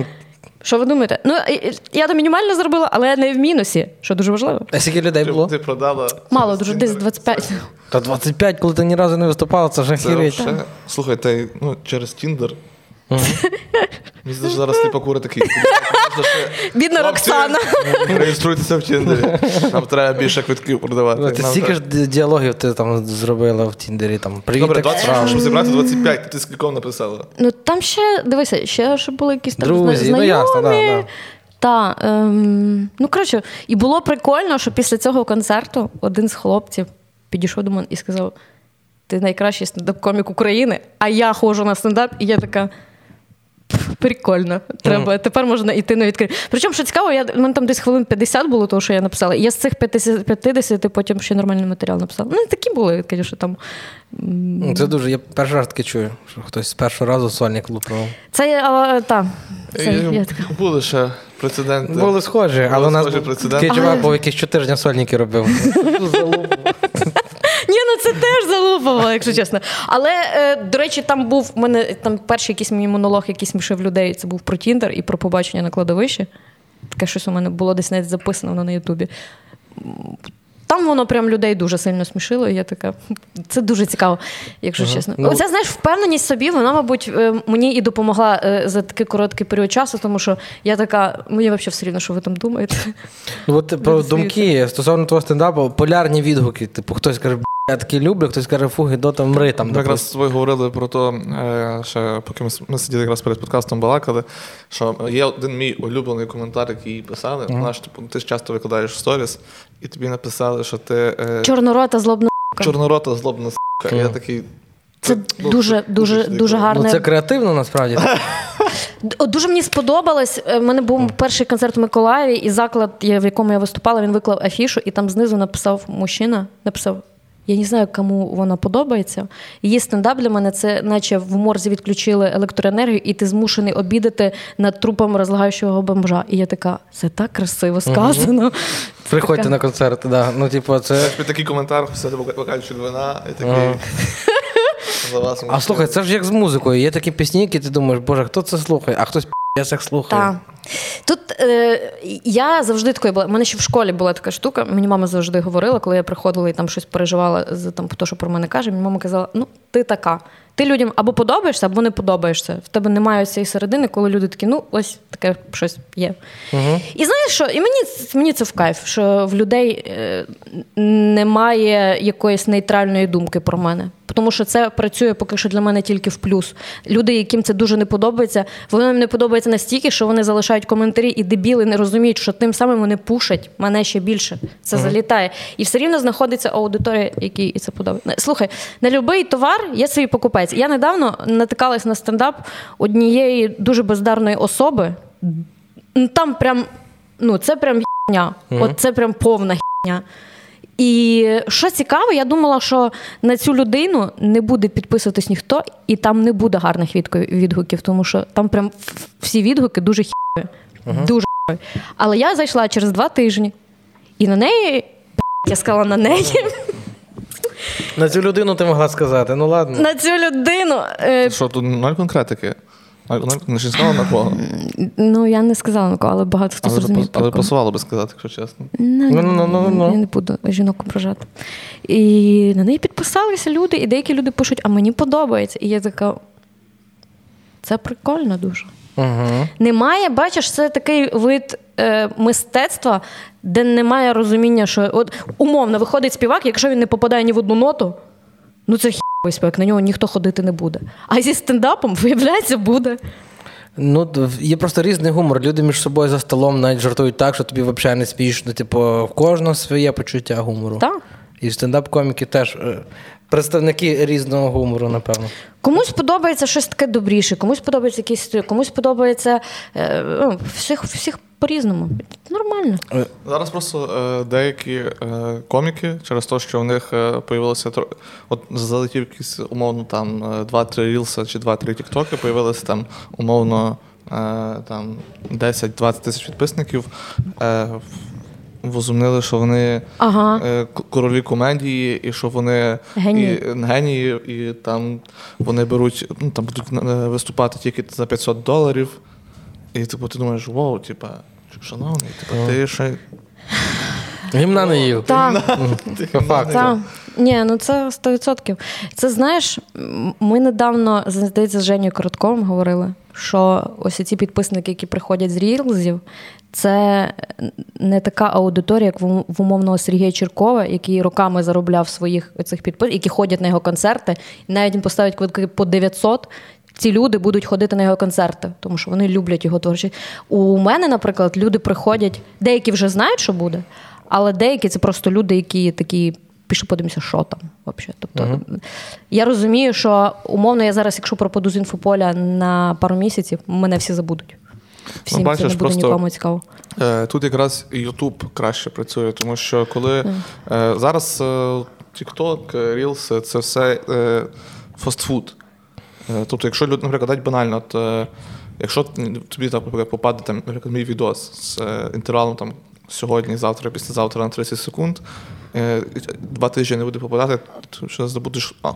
Speaker 2: Що ви думаєте? Ну, я там мінімально зробила, але не в мінусі, що дуже важливо.
Speaker 3: А скільки людей було?
Speaker 1: ти продала.
Speaker 2: Мало дуже, десь
Speaker 1: Тіндер.
Speaker 2: 25.
Speaker 3: Та 25, коли ти ні разу не виступала, це вже хірить.
Speaker 1: слухай, ти, ну, через Тіндер. Мені здається, зараз сліпокури такий.
Speaker 2: Бідна Роксана.
Speaker 1: Реєструйтеся в Тіндері. Нам треба більше квитків продавати.
Speaker 3: Ну, Ти стільки ж діалогів ти там зробила в Тіндері. Там, привіт,
Speaker 1: Добре, 20, щоб зібрати 25, ти скільком написала?
Speaker 2: Ну там ще, дивися, ще ж були якісь там
Speaker 3: Друзі,
Speaker 2: зна-
Speaker 3: ну, ясно, да, да.
Speaker 2: Та, ем, ну коротше, і було прикольно, що після цього концерту один з хлопців підійшов до мене і сказав: Ти найкращий стендап-комік України, а я ходжу на стендап, і я така. «Пф, Прикольно, треба. Тепер можна йти на відкриття. Причому, що цікаво, я, мене там десь хвилин 50 було того, що я написала. Я з цих 50, 50 потім ще нормальний матеріал написала. Ну, не такі були, звісно, там.
Speaker 3: Ну, Це дуже. Я перший раз таки чую, що хтось з першого разу сольник лупив.
Speaker 2: Це я, а, та. Це,
Speaker 1: І
Speaker 2: я така.
Speaker 1: Були ще прецеденти.
Speaker 3: Були схожі, але у нас
Speaker 1: схожі
Speaker 3: був
Speaker 1: прецеденти.
Speaker 3: такий чувак був якийсь щотижня сольники робив.
Speaker 2: Це теж залупало, якщо чесно. Але, е, до речі, там був у мене там перший якийсь мій монолог, який смішив людей. Це був про Тіндер і про побачення на кладовищі. Таке щось у мене було десь навіть записано воно на Ютубі. Там воно прям людей дуже сильно смішило, і я така. Це дуже цікаво, якщо
Speaker 3: Ага.
Speaker 2: чесно.
Speaker 3: Ну-
Speaker 2: Оця, знаєш, впевненість собі, вона, мабуть, е, мені і допомогла е, за такий короткий період часу, тому що я така, мені взагалі все рівно, що ви там думаєте.
Speaker 3: Ну, от про думки стосовно твого стендапу, полярні відгуки. Типу, хтось каже, я таке люблю, хтось каже, фу, гідота, мри там.
Speaker 1: Якраз тобою говорили про то, е, ще поки ми, ми сиділи якраз перед подкастом балакали, що є один мій улюблений коментар, який писали. Знаєш, типу, ти ж часто викладаєш в сторіс, і тобі написали, що ти е,
Speaker 2: Чорнорота злобна. с**ка.
Speaker 1: чорнорота злобна с**ка. Я такий.
Speaker 2: Це
Speaker 1: ну,
Speaker 2: дуже, дуже,
Speaker 1: чудово.
Speaker 2: дуже гарне.
Speaker 3: Ну, це креативно насправді.
Speaker 2: Дуже мені сподобалось. У мене був перший концерт в Миколаєві, і заклад, в якому я виступала, він виклав афішу, і там знизу написав мужчина, написав. Я не знаю, кому вона подобається. Її стендап для мене це, наче в морзі відключили електроенергію, і ти змушений обідати над трупом розлагаючого бомжа. І я така, це так красиво сказано.
Speaker 3: Приходьте
Speaker 2: Така.
Speaker 3: на концерт, да. Ну, типу, це.
Speaker 1: Під такий коментар, все бокальчик вина, і такий.
Speaker 3: Ага.
Speaker 1: За вас.
Speaker 3: А слухай, це ж як з музикою. Є такі пісні, які ти думаєш, боже, хто це слухає, а хтось я так слухаю.
Speaker 2: Так. Тут е, я завжди такою була. У мене ще в школі була така штука. Мені мама завжди говорила, коли я приходила і там щось переживала за там, те, що про мене каже. Мені мама казала: ну, ти така. Ти людям або подобаєшся, або не подобаєшся. В тебе немає цієї середини, коли люди такі, ну, ось таке щось є.
Speaker 3: Угу.
Speaker 2: І знаєш що? І мені, мені це в кайф, що в людей е, немає якоїсь нейтральної думки про мене. Тому що це працює поки що для мене тільки в плюс. Люди, яким це дуже не подобається, воно їм не подобається настільки, що вони залишають коментарі і дебіли не розуміють, що тим самим вони пушать мене ще більше. Це залітає. І все рівно знаходиться аудиторія, якій це подобається. Слухай, на будь-який товар є свій покупець. Я недавно натикалась на стендап однієї дуже бездарної особи. Там прям, ну, це прям хіня. От це прям повна хіня. І що цікаво, я думала, що на цю людину не буде підписуватись ніхто, і там не буде гарних відгуків, тому що там прям всі відгуки дуже хірові. Дуже хірові. Але я зайшла через два тижні, і на неї, я сказала на неї,
Speaker 3: На цю людину ти могла сказати, ну ладно.
Speaker 2: на цю людину. е,
Speaker 1: Що тут ноль конкретики? Не ж сказала на кого.
Speaker 2: Ну, я не сказала на кого, але багато хто
Speaker 1: Але,
Speaker 2: зрозумів.
Speaker 1: але пасувало би сказати, якщо чесно.
Speaker 2: Ну,
Speaker 3: Ну, ну, ну, ну.
Speaker 2: Я не буду жінок ображати. І на неї підписалися люди, і деякі люди пишуть, а мені подобається. І я така. Це прикольно дуже.
Speaker 3: Угу.
Speaker 2: Немає, бачиш, це такий вид е, мистецтва, де немає розуміння, що от умовно виходить співак, якщо він не попадає ні в одну ноту, ну це хіровий співак, на нього ніхто ходити не буде. А зі стендапом, виявляється, буде.
Speaker 3: Ну, є просто різний гумор. Люди між собою за столом навіть жартують так, що тобі взагалі не смішно. Типу, в кожного своє почуття гумору.
Speaker 2: Так.
Speaker 3: І стендап-коміки теж е, представники різного гумору, напевно.
Speaker 2: Комусь подобається щось таке добріше, комусь подобається якийсь стиль, комусь подобається е, ну, всіх, всіх по-різному. Нормально.
Speaker 3: Е,
Speaker 1: Зараз просто е, деякі е, коміки, через те, що в них е, появилося тро- от залетів якісь умовно там е, 2-3 рілса чи 2-3 тіктоки, появилися там умовно там 10-20 тисяч підписників, е, возумнили, що вони
Speaker 2: Ага.
Speaker 1: е, королі комедії, і що вони
Speaker 2: Генії.
Speaker 1: І, генії, і там вони беруть, ну там будуть е, виступати тільки за 500 доларів. І типу, ти думаєш, вау, типа, шановний, типа, ти ще
Speaker 3: Гімна не їв.
Speaker 2: Так.
Speaker 3: По факту.
Speaker 2: Ні, ну це 100%. Це знаєш, ми недавно, здається, з Женєю Коротковим говорили, що ось ці підписники, які приходять з рілзів, це не така аудиторія, як в умовного Сергія Чіркова, який роками заробляв своїх цих підписників, які ходять на його концерти, і навіть він поставить квитки по 900, ці люди будуть ходити на його концерти, тому що вони люблять його творчість. У мене, наприклад, люди приходять, деякі вже знають, що буде, але деякі це просто люди, які такі. Пішли подивимося, що там взагалі. Тобто я розумію, що умовно я зараз, якщо пропаду з інфополя на пару місяців, мене всі забудуть. Всім це
Speaker 1: бачиш,
Speaker 2: не буде
Speaker 1: просто-
Speaker 2: нікому цікаво.
Speaker 1: Е, Тут якраз YouTube краще працює, тому що коли е, зараз е, TikTok, Reels це все е, фастфуд. Е, Тобто, якщо люд- наприклад, дать банально, от, е, якщо тобі там, наприклад, попаде там, наприклад, мій відос з інтервалом там, сьогодні, завтра, післязавтра на 30 секунд, е, два тижні не буде попадати, то що здобудеш а,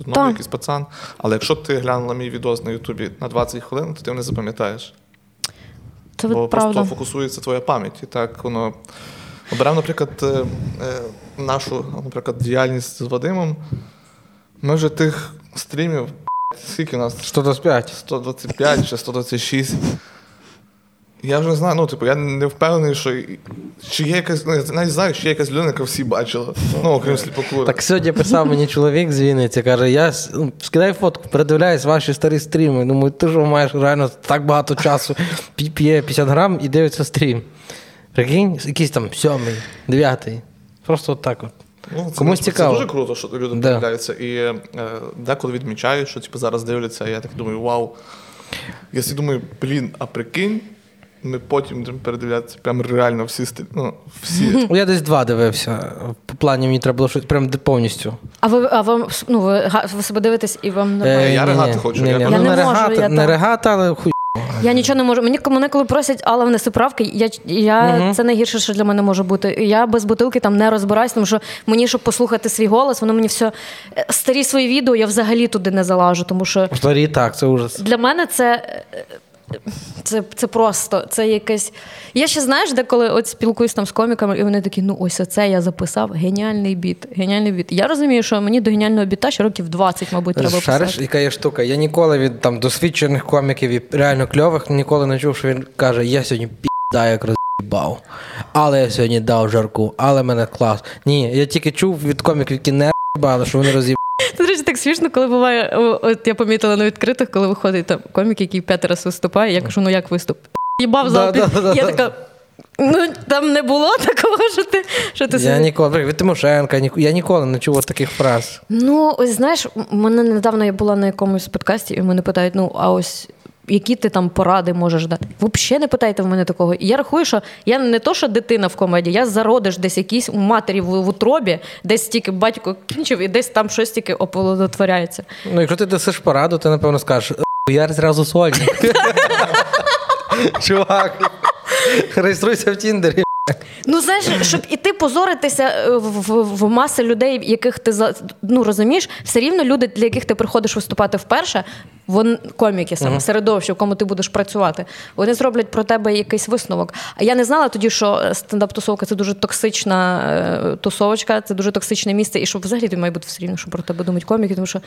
Speaker 1: знову
Speaker 2: Так.
Speaker 1: якийсь пацан. Але якщо ти глянув на мій відос на Ютубі на 20 хвилин, то ти не запам'ятаєш.
Speaker 2: Це
Speaker 1: Бо
Speaker 2: правда.
Speaker 1: просто фокусується твоя пам'ять. І так воно. Оберемо, наприклад, е, е, нашу наприклад, діяльність з Вадимом. Ми вже тих стрімів, скільки у нас?
Speaker 3: 125.
Speaker 1: 125 чи 126. Я вже знаю, ну, типу, я не впевнений, що чи є якась, ну, я навіть знаю, чи є якась людина, яка всі бачила. Ну, окрім сліпокура.
Speaker 3: Так сьогодні писав мені чоловік з Вінниці, каже, я ну, скидай фотку, передивляюсь ваші старі стріми. Думаю, ти ж маєш реально так багато часу, п'є 50 грам і дивиться стрім. Прикинь, якийсь там сьомий, дев'ятий. Просто от так от.
Speaker 1: Ну, це,
Speaker 3: Комусь
Speaker 1: це
Speaker 3: цікаво.
Speaker 1: дуже круто, що люди
Speaker 3: Да.
Speaker 1: подивляються. І е, деколи відмічають, що типу, зараз дивляться, і я так думаю, вау. Я думаю, блін, а прикинь, ми потім передивлятися прям реально всі стрі... ну, всі.
Speaker 3: Я десь два дивився. По плані мені треба було щось прям повністю.
Speaker 2: А ви, а вам ну, ви, га- ви себе дивитесь і вам нормально?
Speaker 1: я
Speaker 3: ні-ні.
Speaker 1: хочу, я
Speaker 3: Ну,
Speaker 2: Я не
Speaker 3: не
Speaker 2: я
Speaker 3: не ригати, але хуй.
Speaker 2: Я нічого не можу. Мені мене коли просять, але внеси правки, я, я це найгірше, що для мене може бути. Я без бутилки там не розбираюсь, тому що мені, щоб послухати свій голос, воно мені все е, старі свої відео, я взагалі туди не залажу, тому що
Speaker 3: Старі, так, це ужас.
Speaker 2: для мене це. Це, це просто, це якесь. Я ще знаєш, деколи от спілкуюсь там з коміками, і вони такі, ну ось оце я записав. Геніальний біт. Геніальний біт. Я розумію, що мені до геніального біта ще років 20, мабуть, треба
Speaker 3: Шариш,
Speaker 2: писати.
Speaker 3: яка є штука. Я ніколи від там досвідчених коміків і реально кльових ніколи не чув, що він каже: я сьогодні пі***да, як роз'їбав. Але я сьогодні дав жарку, але мене клас. Ні, я тільки чув від коміків, які не роз'їбали, що вони роз'їбали.
Speaker 2: Речі, так смішно, коли буває, от я помітила на відкритих, коли виходить там комік, який п'ятий раз виступає, я кажу, ну як виступ? Їбав зал.
Speaker 3: Да, да, да,
Speaker 2: я
Speaker 3: да.
Speaker 2: така. Ну, там не було такого, що ти, що ти
Speaker 3: Я
Speaker 2: собі-
Speaker 3: ніколи від Тимошенка, ні- я ніколи не чув таких фраз.
Speaker 2: Ну, ось знаєш, у мене недавно я була на якомусь подкасті, і мене питають: ну, а ось які ти там поради можеш дати? Взагалі не питайте в мене такого. Я рахую, що я не то, що дитина в комедії, я зародиш десь якийсь у матері в, в утробі, десь тільки батько кінчив, і десь там щось тільки оплодотворяється.
Speaker 3: Ну, якщо ти дасиш пораду, ти напевно скажеш, я зразу сольник. Чувак, реєструйся в Тіндері.
Speaker 2: Ну, знаєш, щоб іти позоритися е, в, в, в маси людей, яких ти ну, розумієш, все рівно люди, для яких ти приходиш виступати вперше, вон коміки саме середовище, в кому ти будеш працювати, вони зроблять про тебе якийсь висновок. А я не знала тоді, що стендап-тусовка це дуже токсична е, тусовочка, це дуже токсичне місце, і що взагалі тобі має бути все рівно, що про тебе думають коміки, тому що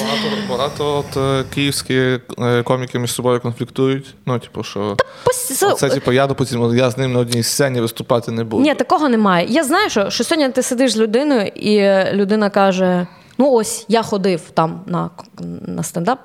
Speaker 1: Багато, багато от, е, київські е, коміки між собою конфліктують. Ну, типу, що
Speaker 2: пос-
Speaker 1: це, типу, я, допустимо, я з ним на одній сцені виступати не буду.
Speaker 2: Ні, такого немає. Я знаю, що, що сьогодні ти сидиш з людиною, і людина каже: ну ось я ходив там на, на стендап.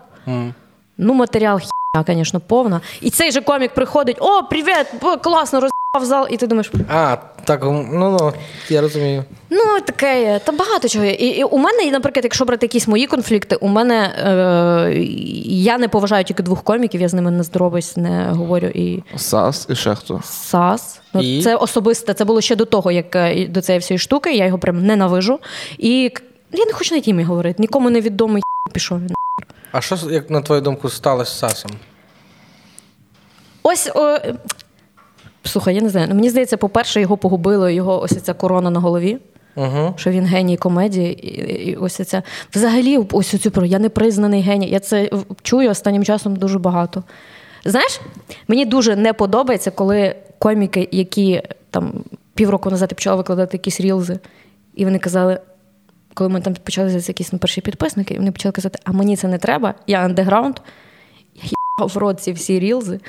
Speaker 2: Ну, матеріал хіня, звісно, повна. І цей же комік приходить: О, привіт! Класно, роз'їбав зал, і ти думаєш,
Speaker 3: А, так, ну, ну, я розумію.
Speaker 2: ну таке є. Та багато чого є. І, і у мене, наприклад, якщо брати якісь мої конфлікти, у мене е, я не поважаю тільки двох коміків, я з ними не здороваюсь, не говорю і.
Speaker 1: САС і ще хто.
Speaker 2: САС. Ну,
Speaker 3: І?
Speaker 2: Це особисте. Це було ще до того, як е, до цієї всієї штуки. Я його прям ненавижу. І я не хочу на тімі говорити. Нікому не відомий пішов він.
Speaker 3: А що, як на твою думку, сталося з Сасом?
Speaker 2: ось. О, слухай, я не знаю. ну, Мені здається, по-перше, його погубило його ось ця корона на голові.
Speaker 3: Угу.
Speaker 2: Що він геній комедії, і, і ось це. Взагалі, ось цю про я не признаний геній. Я це чую останнім часом дуже багато. Знаєш, мені дуже не подобається, коли коміки, які там півроку назад почали викладати якісь рілзи, і вони казали, коли ми там почали з'явитися якісь ну, перші підписники, і вони почали казати, а мені це не треба, я андеграунд, я в рот ці всі рілзи.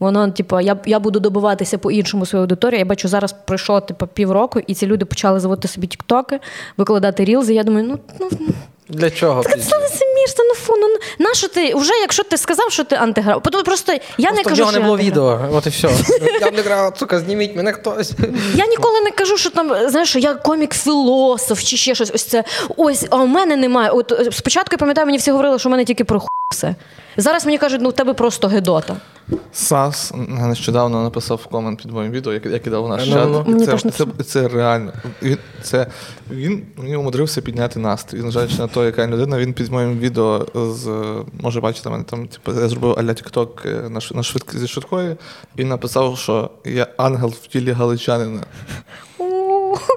Speaker 2: Воно, типу, я я буду добиватися по-іншому свою аудиторію. Я бачу, зараз пройшло типу, півроку, і ці люди почали заводити собі тіктоки, викладати рілзи. Я думаю, ну ну
Speaker 3: Для чого?
Speaker 2: це не ну фу, ну нащо ти вже, якщо ти сказав, що ти антиграв, просто я не
Speaker 3: Просто в
Speaker 2: кажу,
Speaker 3: нього
Speaker 2: що
Speaker 3: не було відео, от і все. Я не грав, сука, зніміть мене хтось.
Speaker 2: Я ніколи не кажу, що там знаєш, що я комік-філософ чи ще щось. Ось це ось, а у мене немає. От е, спочатку я пам'ятаю, мені всі говорили, що в мене тільки про хуй все. Зараз мені кажуть, ну у тебе просто гедота.
Speaker 1: Сас нещодавно написав комент під моїм відео, я кидав в наш
Speaker 3: Ну,
Speaker 1: чат.
Speaker 3: ну.
Speaker 1: І
Speaker 2: Мені
Speaker 1: це,
Speaker 2: теж
Speaker 1: це, це, реально. Він, це, він мені умудрився підняти настрій. Незважаючи на те, яка людина, він під моїм відео з може бачите мене там, типу, я зробив аля Тікток на, на швидк, зі швидкої і написав, що я ангел в тілі галичанина.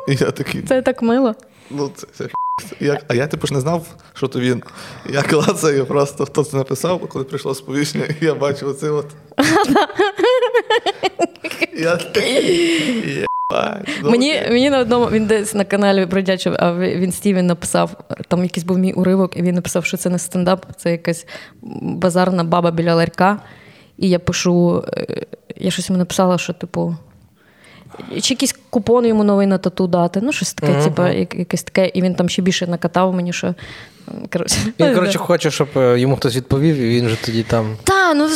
Speaker 1: І я такий,
Speaker 2: Це так мило.
Speaker 1: ну це, це я, а я типу ж не знав, що то він. Я клацаю просто, хто це написав, коли прийшло сповіщення, і я бачив оце от. я такий, ну
Speaker 2: Мені, мені на одному він десь на каналі бродячий, а він Стівен написав, там якийсь був мій уривок, і він написав, що це не стендап, це якась базарна баба біля ларька. І я пишу, е, я щось йому написала, що, типу. Чи якийсь купон йому новий на тату дати. Ну, щось таке,
Speaker 3: Мгм.
Speaker 2: типу, якесь таке, і він там ще більше накатав мені, що. Коротше,
Speaker 3: Він, коротше, хоче, щоб е, йому хтось відповів, і він же тоді там.
Speaker 2: та, ну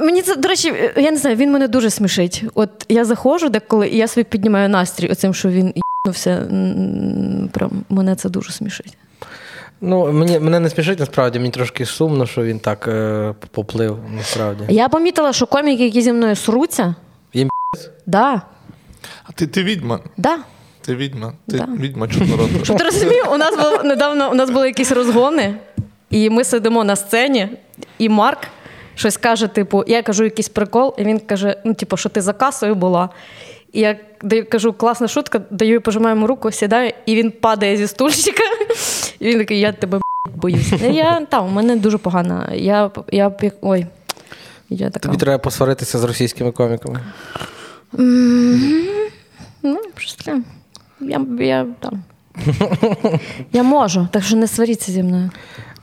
Speaker 2: мені це, до речі, я не знаю, він мене дуже смішить. От я заходжу деколи, і я собі піднімаю настрій оцим, що він їбнувся. Прям мене це дуже смішить.
Speaker 3: Ну, мені, мене не смішить, насправді, мені трошки сумно, що він так е, поплив, насправді.
Speaker 2: Я помітила, що коміки, які зі мною сруться.
Speaker 3: Їм
Speaker 2: Да,
Speaker 1: А ти, ти відьма.
Speaker 2: да.
Speaker 1: Ти відьма. Ти
Speaker 2: Да.
Speaker 1: відьма чорнородна.
Speaker 2: Щоб ти розумів, у нас був недавно у нас були якісь розгони, і ми сидимо на сцені, і Марк щось каже: типу, я кажу якийсь прикол, і він каже: ну, типу, що ти за касою була. І я даю, кажу, класна шутка, даю і пожимаю йому руку, сідаю, і він падає зі стульчика. І він такий, я тебе боюсь. Ну, Я там, у мене дуже погана. Я, я, ой. Я така.
Speaker 3: Тобі треба посваритися з російськими коміками.
Speaker 2: М, Ну, щось. Я, я, там. я можу, так що не сваріться зі мною.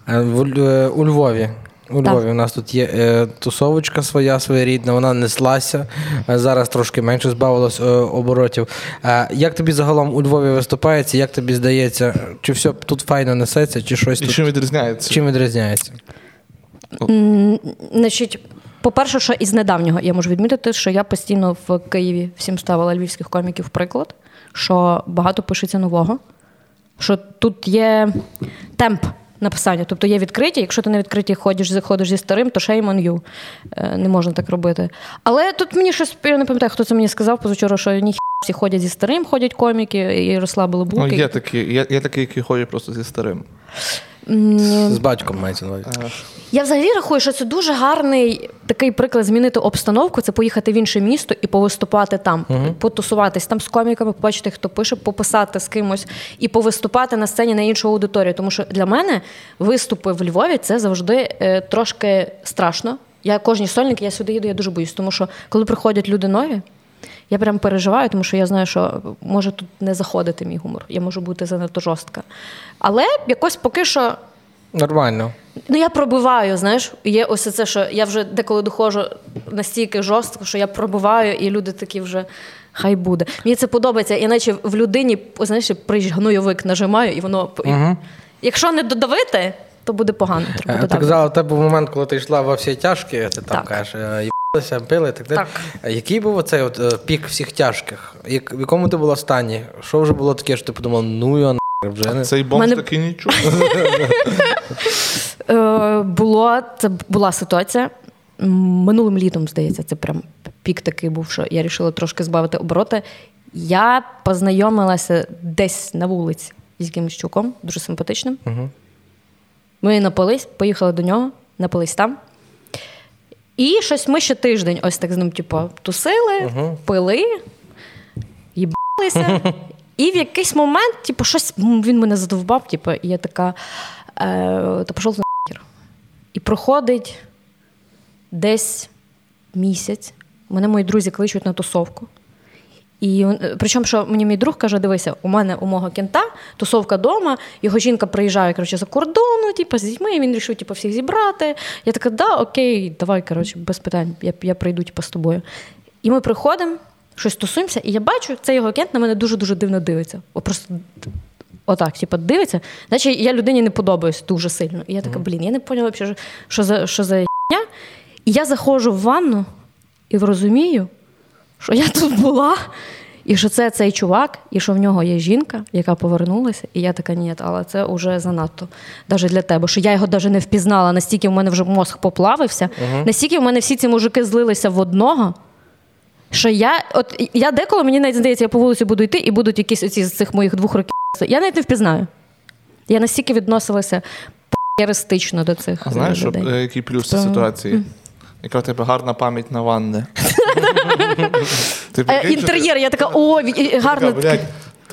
Speaker 3: В е, У Львові. У
Speaker 2: Так.
Speaker 3: У нас тут є е, тусовочка своя своєрідна, вона неслася. Е, Зараз трошки менше збавилось е, оборотів. Е, як тобі загалом у Львові виступається? Як тобі здається, чи все тут файно несеться, чи щось
Speaker 1: І
Speaker 3: тут
Speaker 1: чим відрізняється?
Speaker 3: чим відрізняється?
Speaker 2: Значить, по-перше, що із недавнього я можу відмітити, що я постійно в Києві всім ставила львівських коміків в приклад, що багато пишеться нового, що тут є темп написання, тобто є відкриті. Якщо ти на відкриті ходиш, заходиш зі старим, то shame on you. Е, Не можна так робити. Але тут мені щось, я не пам'ятаю, хто це мені сказав позавчора, що ні всі ходять зі старим, ходять коміки, і Ярослав
Speaker 1: Ну,
Speaker 2: Белобук.
Speaker 1: є такі, є, є такі, які ходять просто зі старим.
Speaker 3: З батьком мається на увазі.
Speaker 2: Я взагалі рахую, що це дуже гарний такий приклад змінити обстановку. Це поїхати в інше місто і повиступати там, потусуватись там з коміками, побачити, хто пише, пописати з кимось і повиступати на сцені на іншу аудиторію. Тому що для мене виступи в Львові це завжди е, трошки страшно. Я кожній сольник, я сюди їду, я дуже боюсь, тому що коли приходять люди нові. Я прям переживаю, тому що я знаю, що може тут не заходити мій гумор. Я можу бути занадто жорстка. Але якось поки що
Speaker 3: Нормально.
Speaker 2: Ну, я пробиваю, знаєш, є ось це, що я вже деколи доходжу настільки жорстко, що я пробиваю, і люди такі вже хай буде. Мені це подобається, іначе в людині, знаєш, прийш гнойовик нажимаю, і воно.
Speaker 3: Угу.
Speaker 2: Якщо не додавити, то буде погано. Треба
Speaker 3: Ти
Speaker 2: додати.
Speaker 3: казала, тебе був момент, коли ти йшла во всі тяжкі, ти там
Speaker 2: Так.
Speaker 3: кажеш, е, їбалися, пили, так далі.
Speaker 2: Так.
Speaker 3: Який був оцей от е, пік всіх тяжких? Як, в якому ти була стані? Що вже було таке, що ти подумав, ну я вже не.
Speaker 1: Цей бомж
Speaker 2: Мене-
Speaker 1: такий нічого.
Speaker 2: Е, було, це була ситуація. Минулим літом, здається, це прям пік такий був, що я вирішила трошки збавити обороти. Я познайомилася десь на вулиці з якимось чуваком, дуже симпатичним.
Speaker 3: Угу.
Speaker 2: Ми напились, поїхали до нього, напились там. І щось ми ще тиждень ось так з ним, типу, тусили, пили, їбалися. І в якийсь момент, типу, щось він мене задовбав, типу, і я така, е, то пішов нахер. І проходить десь місяць. Мене мої друзі кличуть на тусовку. І е, причому, що мені мій друг каже: дивися, у мене у мого кента тусовка вдома, його жінка приїжджає коротше, за кордону, типу, з дітьми, він вирішив типу, всіх зібрати. Я така, да, окей, давай, коротше, без питань, я, я прийду типу, з тобою. І ми приходимо, щось тусуємося, і я бачу, цей його кент на мене дуже-дуже дивно дивиться. О, просто отак, типу, дивиться, наче я людині не подобаюсь дуже сильно. І я така, блін, я не поняла, взагалі, що за що за хня. І я заходжу в ванну і розумію, що я тут була, і що це цей чувак, і що в нього є жінка, яка повернулася, і я така, ні, але це вже занадто навіть для тебе. Що я його навіть не впізнала, настільки в мене вже мозг поплавився, настільки в мене всі ці мужики злилися в одного. Що я, от я деколи мені навіть здається, я по вулиці буду йти, і будуть якісь оці з цих моїх двох років. Я навіть не впізнаю. Я настільки відносилася п***єристично до цих
Speaker 1: А знаєш, що,
Speaker 2: людей.
Speaker 1: е, який плюс в ситуації? Mm. Яка в тебе гарна пам'ять на ванни.
Speaker 2: Е, інтер'єр, я така, о, гарно.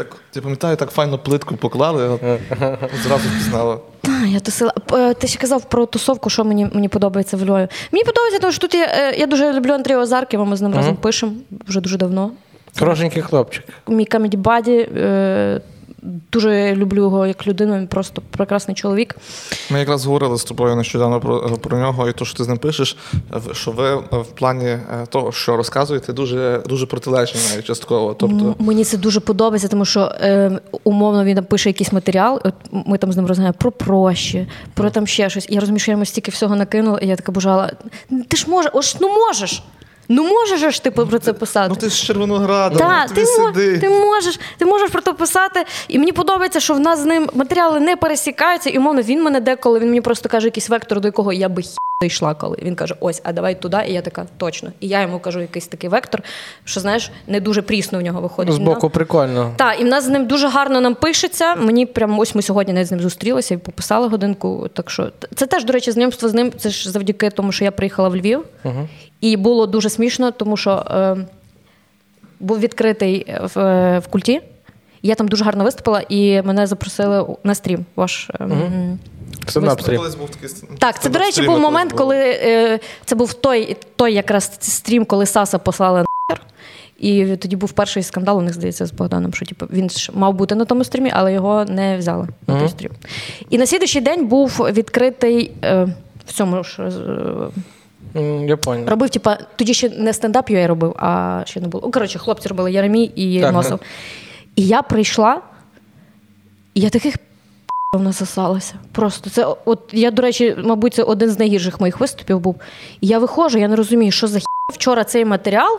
Speaker 1: Так, ти пам'ятаю, так файно плитку поклали, от, зразу
Speaker 2: пізнала. Я тусила. Ти ще казав про тусовку, що мені, мені подобається в Львові. Мені подобається, тому що тут є, е, я дуже люблю Андрія Озарківа, ми з ним разом пишемо вже дуже давно.
Speaker 3: Хорошенький хлопчик.
Speaker 2: Мій comedy buddy. Е, дуже люблю його як людину, він просто прекрасний чоловік.
Speaker 1: Ми якраз говорили з тобою нещодавно про, про нього, і то, що ти з ним пишеш, що ви в плані е, того, що розказуєте, дуже, дуже протилежні навіть частково. Тобто,
Speaker 2: Мені це дуже подобається, тому що е, умовно він там пише якийсь матеріал. От ми там з ним розглядаємо про прощі, про там ще щось. Я розумію, що я йому стільки всього накинула, і я така бажала. Ти ж можеш, ось ну можеш. Ну можеш ж ти про це писати.
Speaker 1: ну ти з Червонограда,
Speaker 2: Так,
Speaker 1: ну,
Speaker 2: ти,
Speaker 1: сиди.
Speaker 2: ти можеш, ти можеш про це писати. І мені подобається, що в нас з ним матеріали не пересікаються. І умовно він мене деколи він мені просто каже якийсь вектор, до якого я би хі йшла, коли він каже: ось, а давай туди. І я така, точно. І я йому кажу якийсь такий вектор, що знаєш, не дуже прісно в нього виходить.
Speaker 3: З боку прикольно.
Speaker 2: Так, і в нас з ним дуже гарно нам пишеться. Мені прям ось ми сьогодні навіть з ним зустрілися і пописали годинку. Так що це теж, до речі, знайомство з ним. Це ж завдяки тому, що я приїхала в Львів. І було дуже смішно, тому що е, був відкритий в, в культі. Я там дуже гарно виступила, і мене запросили на стрім. Ваш ем,
Speaker 3: Стендап-стрім.
Speaker 1: Колись був такий ст-
Speaker 2: так, це до речі, був момент, коли е, це був той, той якраз стрім, коли Саса послали нахер. І тоді був перший скандал, у них здається, з Богданом, що типу, він ж мав бути на тому стрімі, але його не взяли на той стрім. І на слідуючий день був відкритий е, в цьому ж. е,
Speaker 3: Я понял.
Speaker 2: Робив, типа, тоді ще не стендап я робив, а ще не було. Ну, коротше, хлопці робили Яремій і
Speaker 3: Так,
Speaker 2: Носов. І я прийшла, і я таких насосалася. Просто це, от я, до речі, мабуть, це один з найгірших моїх виступів був. І я виходжу, я не розумію, що за хі вчора цей матеріал.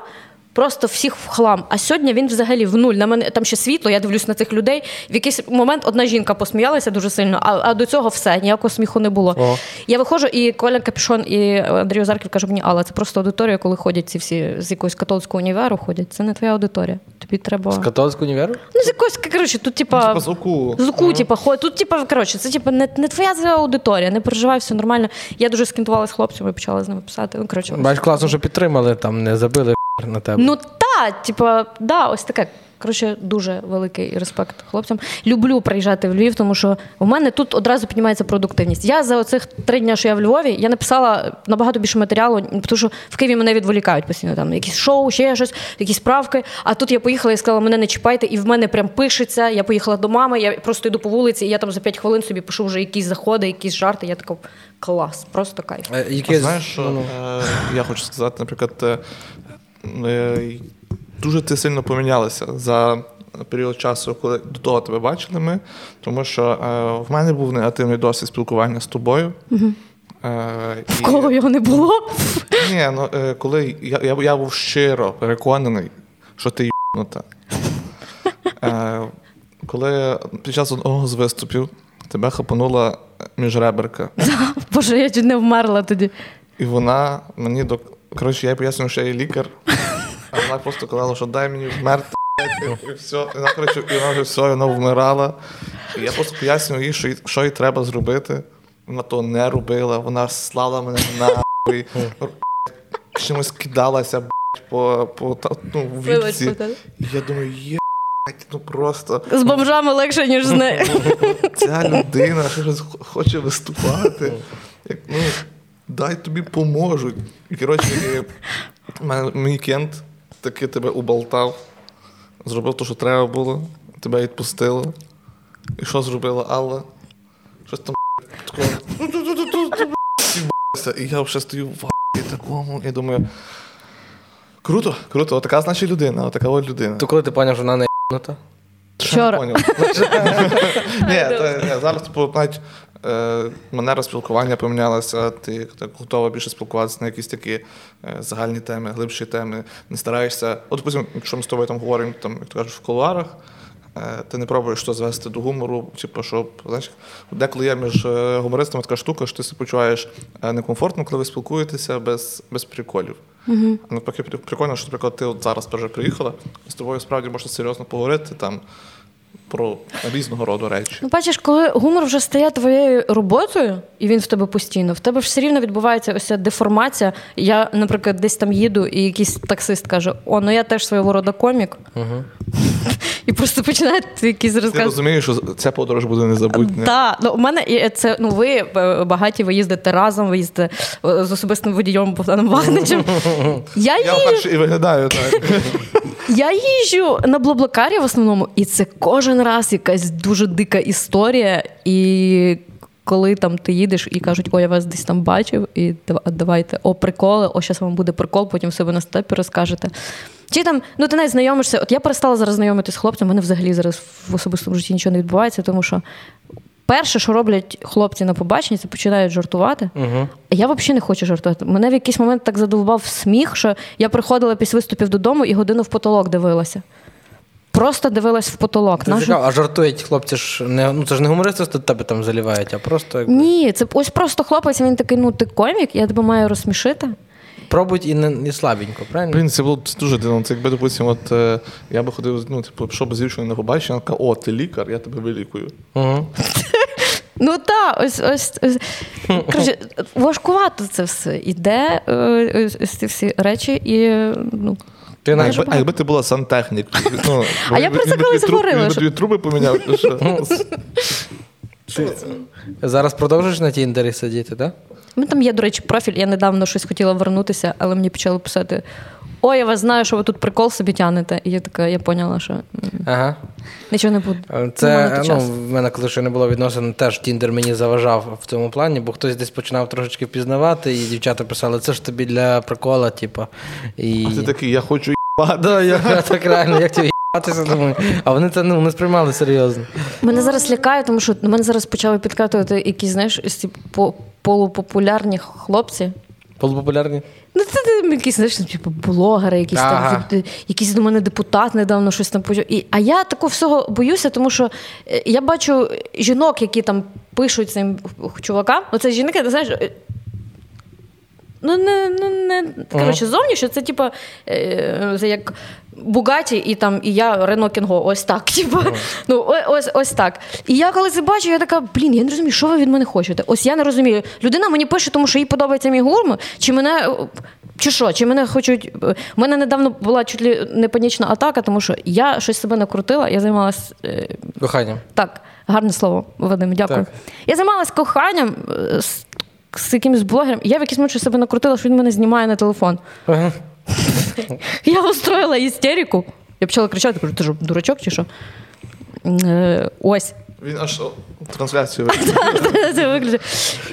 Speaker 2: Просто всіх в хлам. А сьогодні він взагалі в нуль. На мене там ще світло, я дивлюсь на цих людей. В якийсь момент одна жінка посміялася дуже сильно, а, а до цього все, ніякого сміху не було.
Speaker 3: О.
Speaker 2: Я виходжу, і Коля Капішон і Андрій Озарків каже мені, Алла, це просто аудиторія, коли ходять ці всі з якогось католицького універу ходять. Це не твоя аудиторія. Тобі треба.
Speaker 3: З католицького універу?
Speaker 2: Ну, з якогось, коротше, тут, типа.
Speaker 1: Звуку.
Speaker 2: Звуку, типа, ход. Тут, типа, коротше, це типа не, не твоя аудиторія, не переживай, все нормально. Я дуже скінтувала з хлопцями і почала з ними писати. Ну, коротше,
Speaker 3: Бач, класно, що підтримали, там не забили на тебе.
Speaker 2: Ну та, типа, да, ось таке. Коротше, дуже великий респект хлопцям. Люблю приїжджати в Львів, тому що у мене тут одразу піднімається продуктивність. Я за оцих три дні, що я в Львові, я написала набагато більше матеріалу, тому що в Києві мене відволікають постійно. Там якісь шоу, ще щось, якісь справки. А тут я поїхала і сказала, мене не чіпайте, і в мене прям пишеться. Я поїхала до мами, я просто йду по вулиці, і я там за п'ять хвилин собі пишу вже якісь заходи, якісь жарти. Я така клас, просто кайф.
Speaker 3: Е,
Speaker 1: А знаєш, що
Speaker 3: ну,
Speaker 1: е, я хочу сказати, наприклад, е, дуже ти сильно помінялася за період часу, коли до того тебе бачили ми, тому що е, в мене був негативний досвід спілкування з тобою. Е,
Speaker 2: В кого його не було?
Speaker 1: Ні, ну е, коли я, я, я був щиро переконаний, що ти юбнута. Е, коли під час одного з виступів тебе хапанула міжреберка.
Speaker 2: Боже, я чуть не вмерла тоді.
Speaker 1: І вона мені. Коротше, я пояснюю, що я є лікар, а вона просто казала, що дай мені вмерти. І все. І вона, коротше, і вона вже все, і вона вмирала. І я просто пояснюю їй, що, їй- що їй треба зробити. Вона того не робила, вона слала мене нахуй. чимось кидалася б**, по, по та- ну, в
Speaker 2: Вибач,
Speaker 1: віці. І я думаю, є б**, ну просто
Speaker 2: З бомжами легше, ніж з нею.
Speaker 1: ця людина щось хоче виступати. Як, ну, дай тобі поможуть. І коротше, мій кент таки тебе уболтав, зробив те, що треба було, тебе відпустило. І що зробила Алла? Щось там такого. І я вже стою в такому, і думаю. Круто, круто, отака значить людина, отака от людина.
Speaker 3: То коли ти поняв, що вона не єбнута?
Speaker 2: Вчора.
Speaker 1: Ні, то, зараз типу, навіть манера спілкування помінялася, ти так готова більше спілкуватися на якісь такі е, загальні теми, глибші теми. Не стараєшся. От, допустим, якщо ми з тобою там говоримо, там, як ти кажеш, в кулуарах, е, ти не пробуєш то звести до гумору, типу, щоб, знаєш, деколи є між е, гумористами така штука, що ти себе почуваєш е, некомфортно, коли ви спілкуєтеся без, без приколів. Угу. Навпаки, прикольно, що, наприклад, ти от зараз вже приїхала, з тобою справді можна серйозно поговорити там про різного роду речі.
Speaker 2: Ну, бачиш, коли гумор вже стає твоєю роботою, і він в тебе постійно, в тебе все рівно відбувається ось ця деформація. Я, наприклад, десь там їду, і якийсь таксист каже: О, ну я теж свого роду комік. І просто починає якісь розкази.
Speaker 1: розумієш, що ця подорож буде незабутня.
Speaker 2: Так, ну у мене це ну ви е, багаті, ви їздите разом, ви їздите е, з особистим водієм Богданом Вагничем. Я
Speaker 1: Я
Speaker 2: їжджу,
Speaker 1: і виглядаю так.
Speaker 2: я їжджу на Блаблакарі в основному, і це кожен раз якась дуже дика історія. І коли там ти їдеш і кажуть, о, я вас десь там бачив, і давайте, о, приколи, о, зараз вам буде прикол, потім в себе на степі розкажете. Чи там, ну ти навіть знайомишся. От я перестала зараз знайомитися з хлопцем, у мене взагалі зараз в особистому житті нічого не відбувається, тому що перше, що роблять хлопці на побаченні, це починають жартувати.
Speaker 3: Угу.
Speaker 2: Я взагалі не хочу жартувати. Мене в якийсь момент так задовбав сміх, що я приходила після виступів додому і годину в потолок дивилася. Просто дивилась в потолок.
Speaker 3: Це
Speaker 2: Нашу-
Speaker 3: цікаво, а жартують хлопці ж не ну це ж не гумористи тебе там залівають, а просто якби,
Speaker 2: Ні, це ось просто хлопець, він такий, ну ти комік, я тебе маю розсмішити.
Speaker 3: Пробують і не, не слабенько, правильно?
Speaker 1: Блін, це було б дуже дивно. Це якби, допустим, от е, я би ходив, ну, типу, пішов би з дівчиною на побачення, вона каже, о, ти лікар, я тебе вилікую.
Speaker 3: Угу.
Speaker 2: Ну так, ось ось. ось. Коротше, важкувато це все іде, е, ось, ось ці всі речі, і ну.
Speaker 3: Ти
Speaker 1: А якби, а якби ти була сантехнік, ну,
Speaker 2: А я про це колись говорила,
Speaker 1: Він
Speaker 2: що-
Speaker 1: тобі труби поміняв. що?
Speaker 3: зараз продовжуєш на Тіндері сидіти, так?
Speaker 2: У мене там є, до речі, профіль. Я недавно щось хотіла вернутися, але мені почали писати: Ой, я вас знаю, що ви тут прикол собі тянете. І я така, я поняла, що
Speaker 3: Ага.
Speaker 2: нічого не буде.
Speaker 3: Це ну, в мене, коли ще не було відносин, теж Тіндер мені заважав в цьому плані, бо хтось десь починав трошечки впізнавати, і дівчата писали, це ж тобі для прикола, типу. І...
Speaker 1: А ти такий, я хочу
Speaker 3: да, я так реально, як тобі. А вони це ну, не сприймали серйозно.
Speaker 2: Мене зараз лякає, тому що мене зараз почали підкатувати якісь, знаєш, ці полупопулярні хлопці.
Speaker 3: Полупопулярні?
Speaker 2: Ну, це якісь, знаєш, типу, блогери, якісь
Speaker 3: Ага.
Speaker 2: там, якийсь до мене депутат недавно щось там почав. І, а я такого всього боюся, тому що е, я бачу жінок, які там пишуть цим чувакам. Оце жінки, ти знаєш. Е, Ну, не, ну, не коротше, зовнішньо це, типу, е, як Бугаті і там, і я Рено Кінго, ось так. Типу, ну, ось, ось так. І я коли це бачу, я така, блін, я не розумію, що ви від мене хочете. Ось я не розумію. Людина мені пише, тому що їй подобається мій гурм, чи мене. Чи що, чи мене хочуть. У мене недавно була чуть ли не панічна атака, тому що я щось себе накрутила, я займалася е,
Speaker 3: Коханням.
Speaker 2: так, гарне слово, Вадим, дякую.
Speaker 3: Так.
Speaker 2: Я займалася коханням е, з, якимось блогером, і я в якийсь момент себе накрутила, що він мене знімає на телефон.
Speaker 3: Ага.
Speaker 2: Я устроїла істерику. Я почала кричати, кажу, ти ж дурачок чи що? Е, Ось.
Speaker 1: Він аж трансляцію
Speaker 2: виглядає.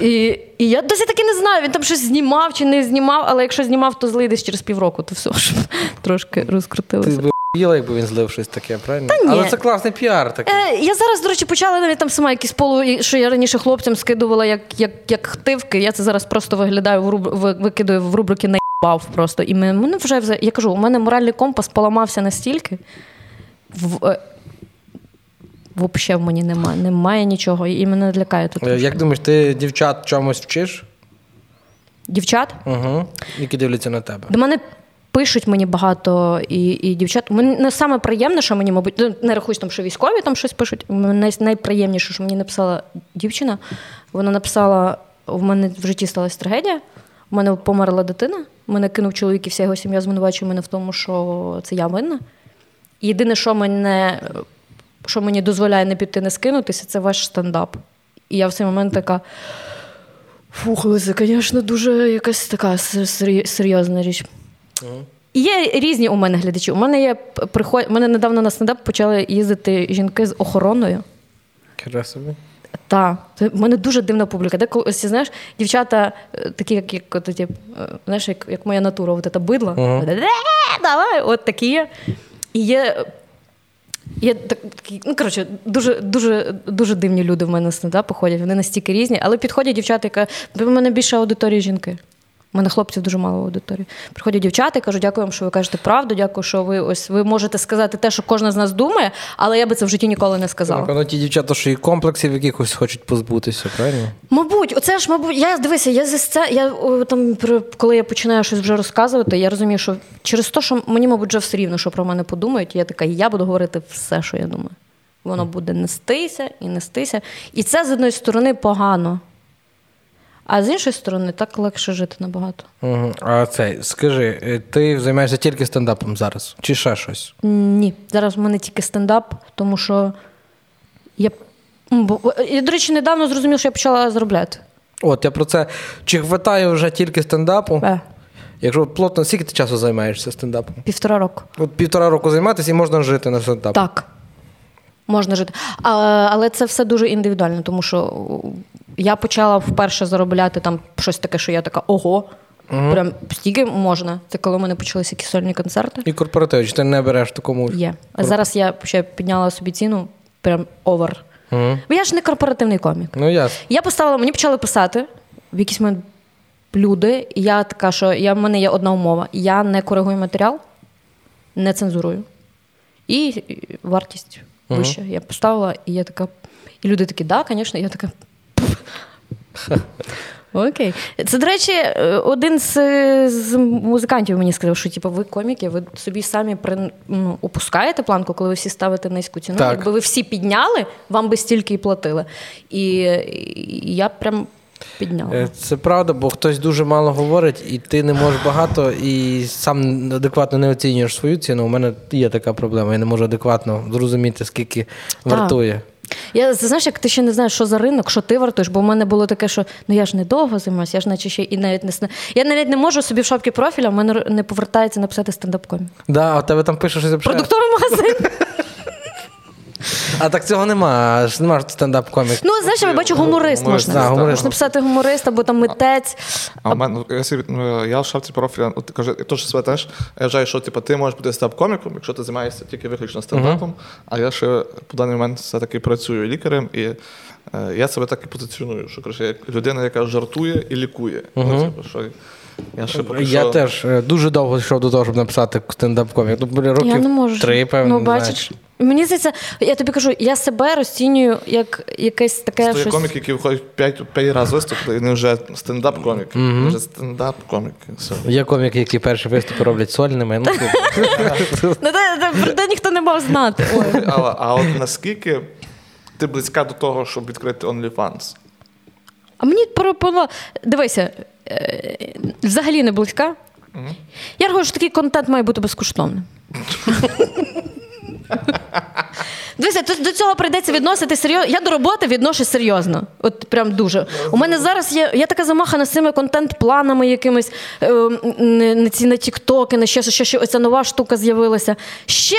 Speaker 2: І, і я досі таки не знаю, він там щось знімав чи не знімав, але якщо знімав, то злий десь через півроку, то все, щоб трошки розкрутилося.
Speaker 3: Їла, якби він злив щось таке, правильно?
Speaker 2: Та ні.
Speaker 3: Але це класний піар такий.
Speaker 2: Е, я зараз, до речі, почала навіть там сама якісь полу, що я раніше хлопцям скидувала як, як, як хтивки. Я це зараз просто виглядаю в руб, викидаю в рубрики наїбав просто. І мене, вже я кажу, у мене моральний компас поламався настільки. В, е, Взагалі в мені немає, немає нічого, і мене лякає тут.
Speaker 3: Е, Як думаєш, ти дівчат чомусь вчиш?
Speaker 2: Дівчат
Speaker 3: Угу. Які дивляться на тебе?
Speaker 2: до мене пишуть мені багато і, і дівчат. Мене саме приємне, що мені, мабуть, ну, не рахуюсь там, що військові там щось пишуть. Най, найприємніше, що мені написала дівчина. Вона написала: у мене в житті сталася трагедія, у мене померла дитина Мене кинув чоловік і вся його сім'я звинувачує мене в тому, що це я винна. Єдине, що мене, що мені дозволяє не піти, не скинутися, це ваш стендап. І я в цей момент така. Фух, це, звісно, дуже якась така серйозна річ. І Є різні у мене глядачі. У мене є приход... У мене недавно на стендап почали їздити жінки з охороною.
Speaker 3: Красиві.
Speaker 2: Так, в мене дуже дивна публіка. Деколи ось, знаєш, дівчата, е, такі, як як, от, тип, е, знаєш, як як моя натура, от це бидло. Uh-huh. Давай, от такі є. І є. Є такі, ну, коротше, дуже дуже, дуже дивні люди в мене стендапу ходять, вони настільки різні, але підходять дівчата, яка в мене більше аудиторії жінки. У мене хлопців дуже мало в аудиторії. Приходять дівчата і кажуть, дякую вам, що ви кажете правду, дякую, що ви ось ви можете сказати те, що кожна з нас думає, але я би це в житті ніколи не сказала.
Speaker 3: Напевно, ті дівчата, що і комплексів якихось хочуть позбутися, правильно?
Speaker 2: Мабуть, оце ж, мабуть, я дивися, я це, я там коли я починаю щось вже розказувати, я розумію, що через те, що мені, мабуть, вже все рівно, що про мене подумають, я така, я буду говорити все, що я думаю. Воно буде нестися і нестися. І це з одної сторони погано. А з іншої сторони, так легше жити набагато.
Speaker 3: Угу. А цей, скажи, е, ти займаєшся тільки стендапом зараз? Чи ще щось?
Speaker 2: Ні. Зараз в мене тільки стендап, тому що я, я до речі, недавно зрозумів, що я почала заробляти.
Speaker 3: От, я про це. Чи хватає вже тільки стендапу?
Speaker 2: Е.
Speaker 3: Якщо плотно, скільки ти часу займаєшся стендапом?
Speaker 2: Півтора року.
Speaker 3: От півтора року займатися і можна жити на стендап?
Speaker 2: Так. Можна жити. А, Але це все дуже індивідуально, тому що я почала вперше заробляти там щось таке, що я така ого. Угу. Прям стільки можна. Це коли у мене почалися якісь сольні концерти.
Speaker 3: І корпоратив, чи ти не береш такому?
Speaker 2: Є. А зараз я ще підняла собі ціну, прям овер. Угу. Бо я ж не корпоративний комік.
Speaker 3: Ну, ясно.
Speaker 2: Я поставила, мені почали писати в якийсь момент люди, і я така, що я, в мене є одна умова: я не коригую матеріал, не цензурую. І вартість вища. вище. Я поставила, і я така. І люди такі, да, звісно, я така. Окей. Це, до речі, один з з музикантів мені сказав, що типу, ви коміки, ви собі самі при, ну, опускаєте планку, коли ви всі ставите низьку ціну. Так. Якби ви всі підняли, вам би стільки і платили. І, і я прям. Підняла. Е,
Speaker 3: це правда, бо хтось дуже мало говорить, і ти не можеш багато, і сам адекватно не оцінюєш свою ціну. У мене є така проблема. Я не можу адекватно зрозуміти, скільки вартує.
Speaker 2: Я знаєш, як ти ще не знаєш, що за ринок, що ти вартуєш, бо в мене було таке, що ну я ж не довго займаюся, я ж наче ще і навіть не сна. Я навіть не можу собі в шапці профіля, в мене не повертається написати стендап-комік.
Speaker 3: Да, а тебе там пише щось
Speaker 2: Продуктовий магазин.
Speaker 3: А так цього нема, ж нема стендап комік.
Speaker 2: Ну, знаєш, я бачу гуморист можна. Да, гуморист. Можна писати гуморист або там митець.
Speaker 1: А, а... мене, я, ну, я в шапці профіля, от, кажу, то, що себе теж, я вважаю, що типу, ти можеш бути стендап-коміком, якщо ти займаєшся тільки виключно стендапом, uh-huh. а я ще по даний момент все-таки працюю лікарем, і е, я себе так і позиціоную, що коротше, як людина, яка жартує і лікує. Uh-huh. Ну, типу, що
Speaker 3: я ще поки Я що... теж е, дуже довго йшов до того, щоб написати стендап-комік. Ну, років я не можу. три, певно. Ну, бачиш.
Speaker 2: Мені здається, я тобі кажу, я себе розцінюю як якесь таке.
Speaker 1: Є щось... коміки, які виходять 5 5 разів виступили, і вони вже стендап-коміки. Mm-hmm. Вже стендап-коміки.
Speaker 3: Є коміки, які перші виступи роблять сольними. Ну,
Speaker 2: Про те ніхто не мав знати.
Speaker 1: А от наскільки ти близька до того, щоб відкрити OnlyFans?
Speaker 2: А мені пропонувало. Дивися, взагалі не близька. Я рахую, що такий контент має бути безкоштовним. Дивися, до цього прийдеться відносити серйозно. Я до роботи відношу серйозно. От прям дуже. У мене зараз є. Я така замахана з цими контент-планами якимись е, на ці на тіктоки, на ще що, що оця нова штука з'явилася. Ще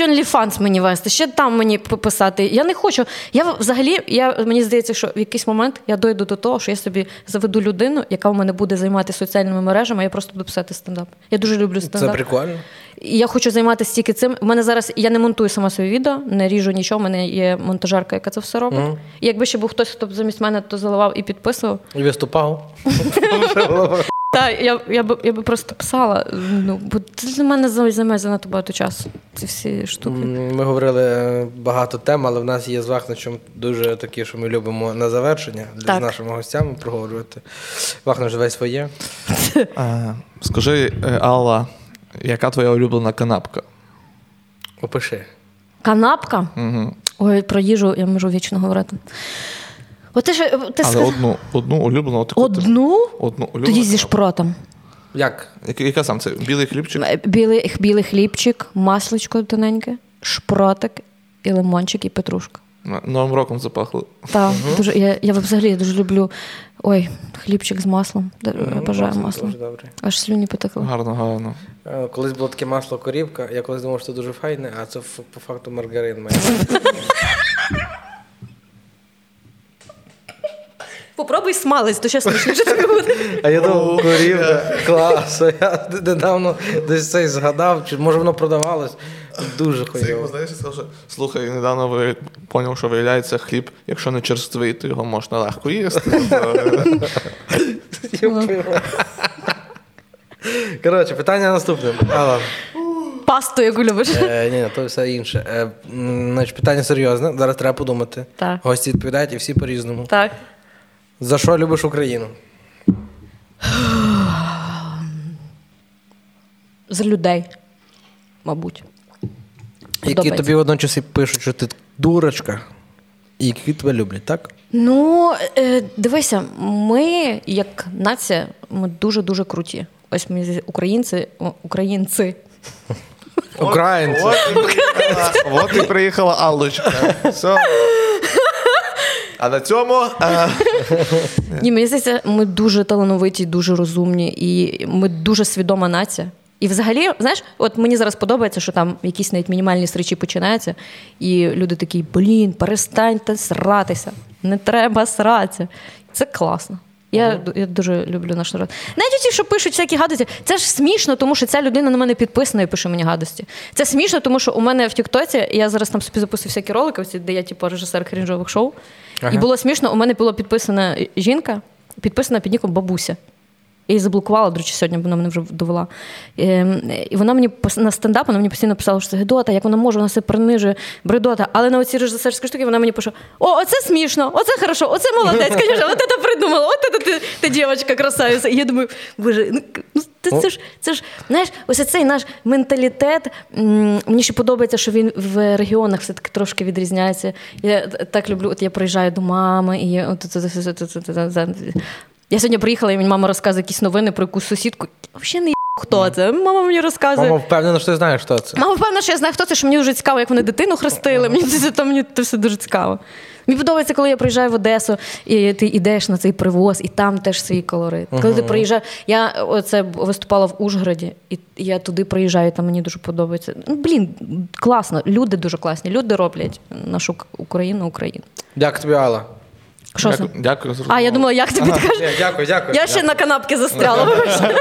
Speaker 2: OnlyFans мені вести, ще там мені писати. Я не хочу. Я взагалі, я, мені здається, що в якийсь момент я дойду до того, що я собі заведу людину, яка в мене буде займатися соціальними мережами, а я просто буду писати стендап. Я дуже люблю стендап.
Speaker 3: Це прикольно.
Speaker 2: Я хочу займатися тільки цим. У мене зараз я не монтую сама своє відео, не ріжу нічого. У мене є монтажерка, яка це все робить. Mm. І якби ще був хтось, хто б замість мене то заливав і підписував.
Speaker 3: І виступав.
Speaker 2: Так, я я, би я би просто писала, ну, бо це для мене займає занадто багато часу. Ці всі штуки.
Speaker 3: Ми говорили багато тем, але в нас є з Вахничем дуже такі, що ми любимо на завершення для так. з нашими гостями проговорювати. Вахнич, давай своє.
Speaker 1: Скажи, е, Алла, яка твоя улюблена канапка?
Speaker 3: Опиши.
Speaker 2: Канапка? Угу. Ой, про їжу я можу вічно говорити. От ти ж, ти
Speaker 1: Але сказ... одну одну улюблену.
Speaker 2: Таку, одну? Одну улюблену. Тоді зі шпротом.
Speaker 3: Як?
Speaker 1: Яка, яка сам це? Білий хлібчик?
Speaker 2: Е, Білий, білий хлібчик, масличко тоненьке, шпротик, і лимончик, і петрушка.
Speaker 1: Новим роком запахло.
Speaker 2: Так, дуже, я, я взагалі дуже люблю ой, хлібчик з маслом. Д- Бажаю
Speaker 3: Масло
Speaker 2: маслом.
Speaker 3: Дуже добре.
Speaker 2: Аж слюні потекли.
Speaker 1: Гарно, гарно.
Speaker 3: Е, Колись було таке масло корівка, я колись думав, що це дуже файне, а це по факту маргарин має.
Speaker 2: Попробуй смалець, то ще смачніше тобі буде.
Speaker 3: А я думав, корівка, клас. Я недавно десь цей згадав, чи може воно продавалось. Дуже
Speaker 1: Це як знаєш, сказав, що слухай, недавно ви поняв, що виявляється хліб, якщо не черствий, то його можна легко їсти.
Speaker 3: Коротше, питання наступне. Алла.
Speaker 2: Пасту, яку любиш.
Speaker 3: Е, ні, то все інше. Е, значить, питання серйозне. Зараз треба подумати.
Speaker 2: Так.
Speaker 3: Гості відповідають і всі по-різному.
Speaker 2: Так.
Speaker 3: За що любиш Україну?
Speaker 2: За людей, мабуть.
Speaker 3: Які
Speaker 2: Подобається.
Speaker 3: тобі водночас і пишуть, що ти дурочка, і які тебе люблять, так?
Speaker 2: Ну, е, дивися, ми, як нація, ми дуже-дуже круті. Ось ми українці, о, українці.
Speaker 3: Українці.
Speaker 1: От і приїхала, от і приїхала Аллочка. Все. А на цьому
Speaker 2: Ні, мені здається, ми дуже талановиті, дуже розумні, і ми дуже свідома нація. І взагалі, знаєш, от мені зараз подобається, що там якісь навіть мінімальні стрічі починаються, і люди такі, блін, перестаньте сратися, не треба сратися. Це класно. Я, я дуже люблю наш народ. Навіть ті, що пишуть всякі гадості, це ж смішно, тому що ця людина на мене підписана і пише мені гадості. Це смішно, тому що у мене в Тіктоці я зараз там собі запустив всякі ролики, де я типу режисер крінжових шоу.
Speaker 3: Ага.
Speaker 2: І було смішно, у мене була підписана жінка, підписана під ніком бабуся. Я її заблокувала, до речі, сьогодні вона мене вже довела. Ем, І вона мені на стендап вона мені постійно писала, що це Гедота, як вона може, вона себе принижує, бредота. Але на оці режисерські штуки вона мені пише: О, оце смішно, оце хорошо, оце молодець, звісно, от це придумала, от це ти, ти дівчинка красавиця. І я думаю, боже, ну, ну це, це ж це ж знаєш, ось цей наш менталітет. Мені ще подобається, що він в регіонах все-таки трошки відрізняється. Я так люблю, от я приїжджаю до мами, і от, я сьогодні приїхала, і мені мама розказує якісь новини про якусь сусідку. Взагалі не є, хто це. Мама мені розказує.
Speaker 3: Мама впевнена, що ти знаєш, хто це.
Speaker 2: Мама впевнена, що я знаю, хто це, що мені дуже цікаво, як вони дитину хрестили. Мені це, це, мені це все дуже цікаво. Мені подобається, коли я приїжджаю в Одесу, і ти йдеш на цей привоз, і там теж свій колорит. Коли ти приїжджаєш, я оце виступала в Ужгороді, і я туди приїжджаю, там мені дуже подобається. Ну, блін, класно, люди дуже класні. Люди роблять нашу Україну Україну.
Speaker 3: Дякую тобі, Алла.
Speaker 2: Що це?
Speaker 1: дякую, за за
Speaker 2: А, я думала, як тобі
Speaker 3: ага,
Speaker 2: кажеш?
Speaker 3: Дякую, дякую.
Speaker 2: Я ще на канапки застряла.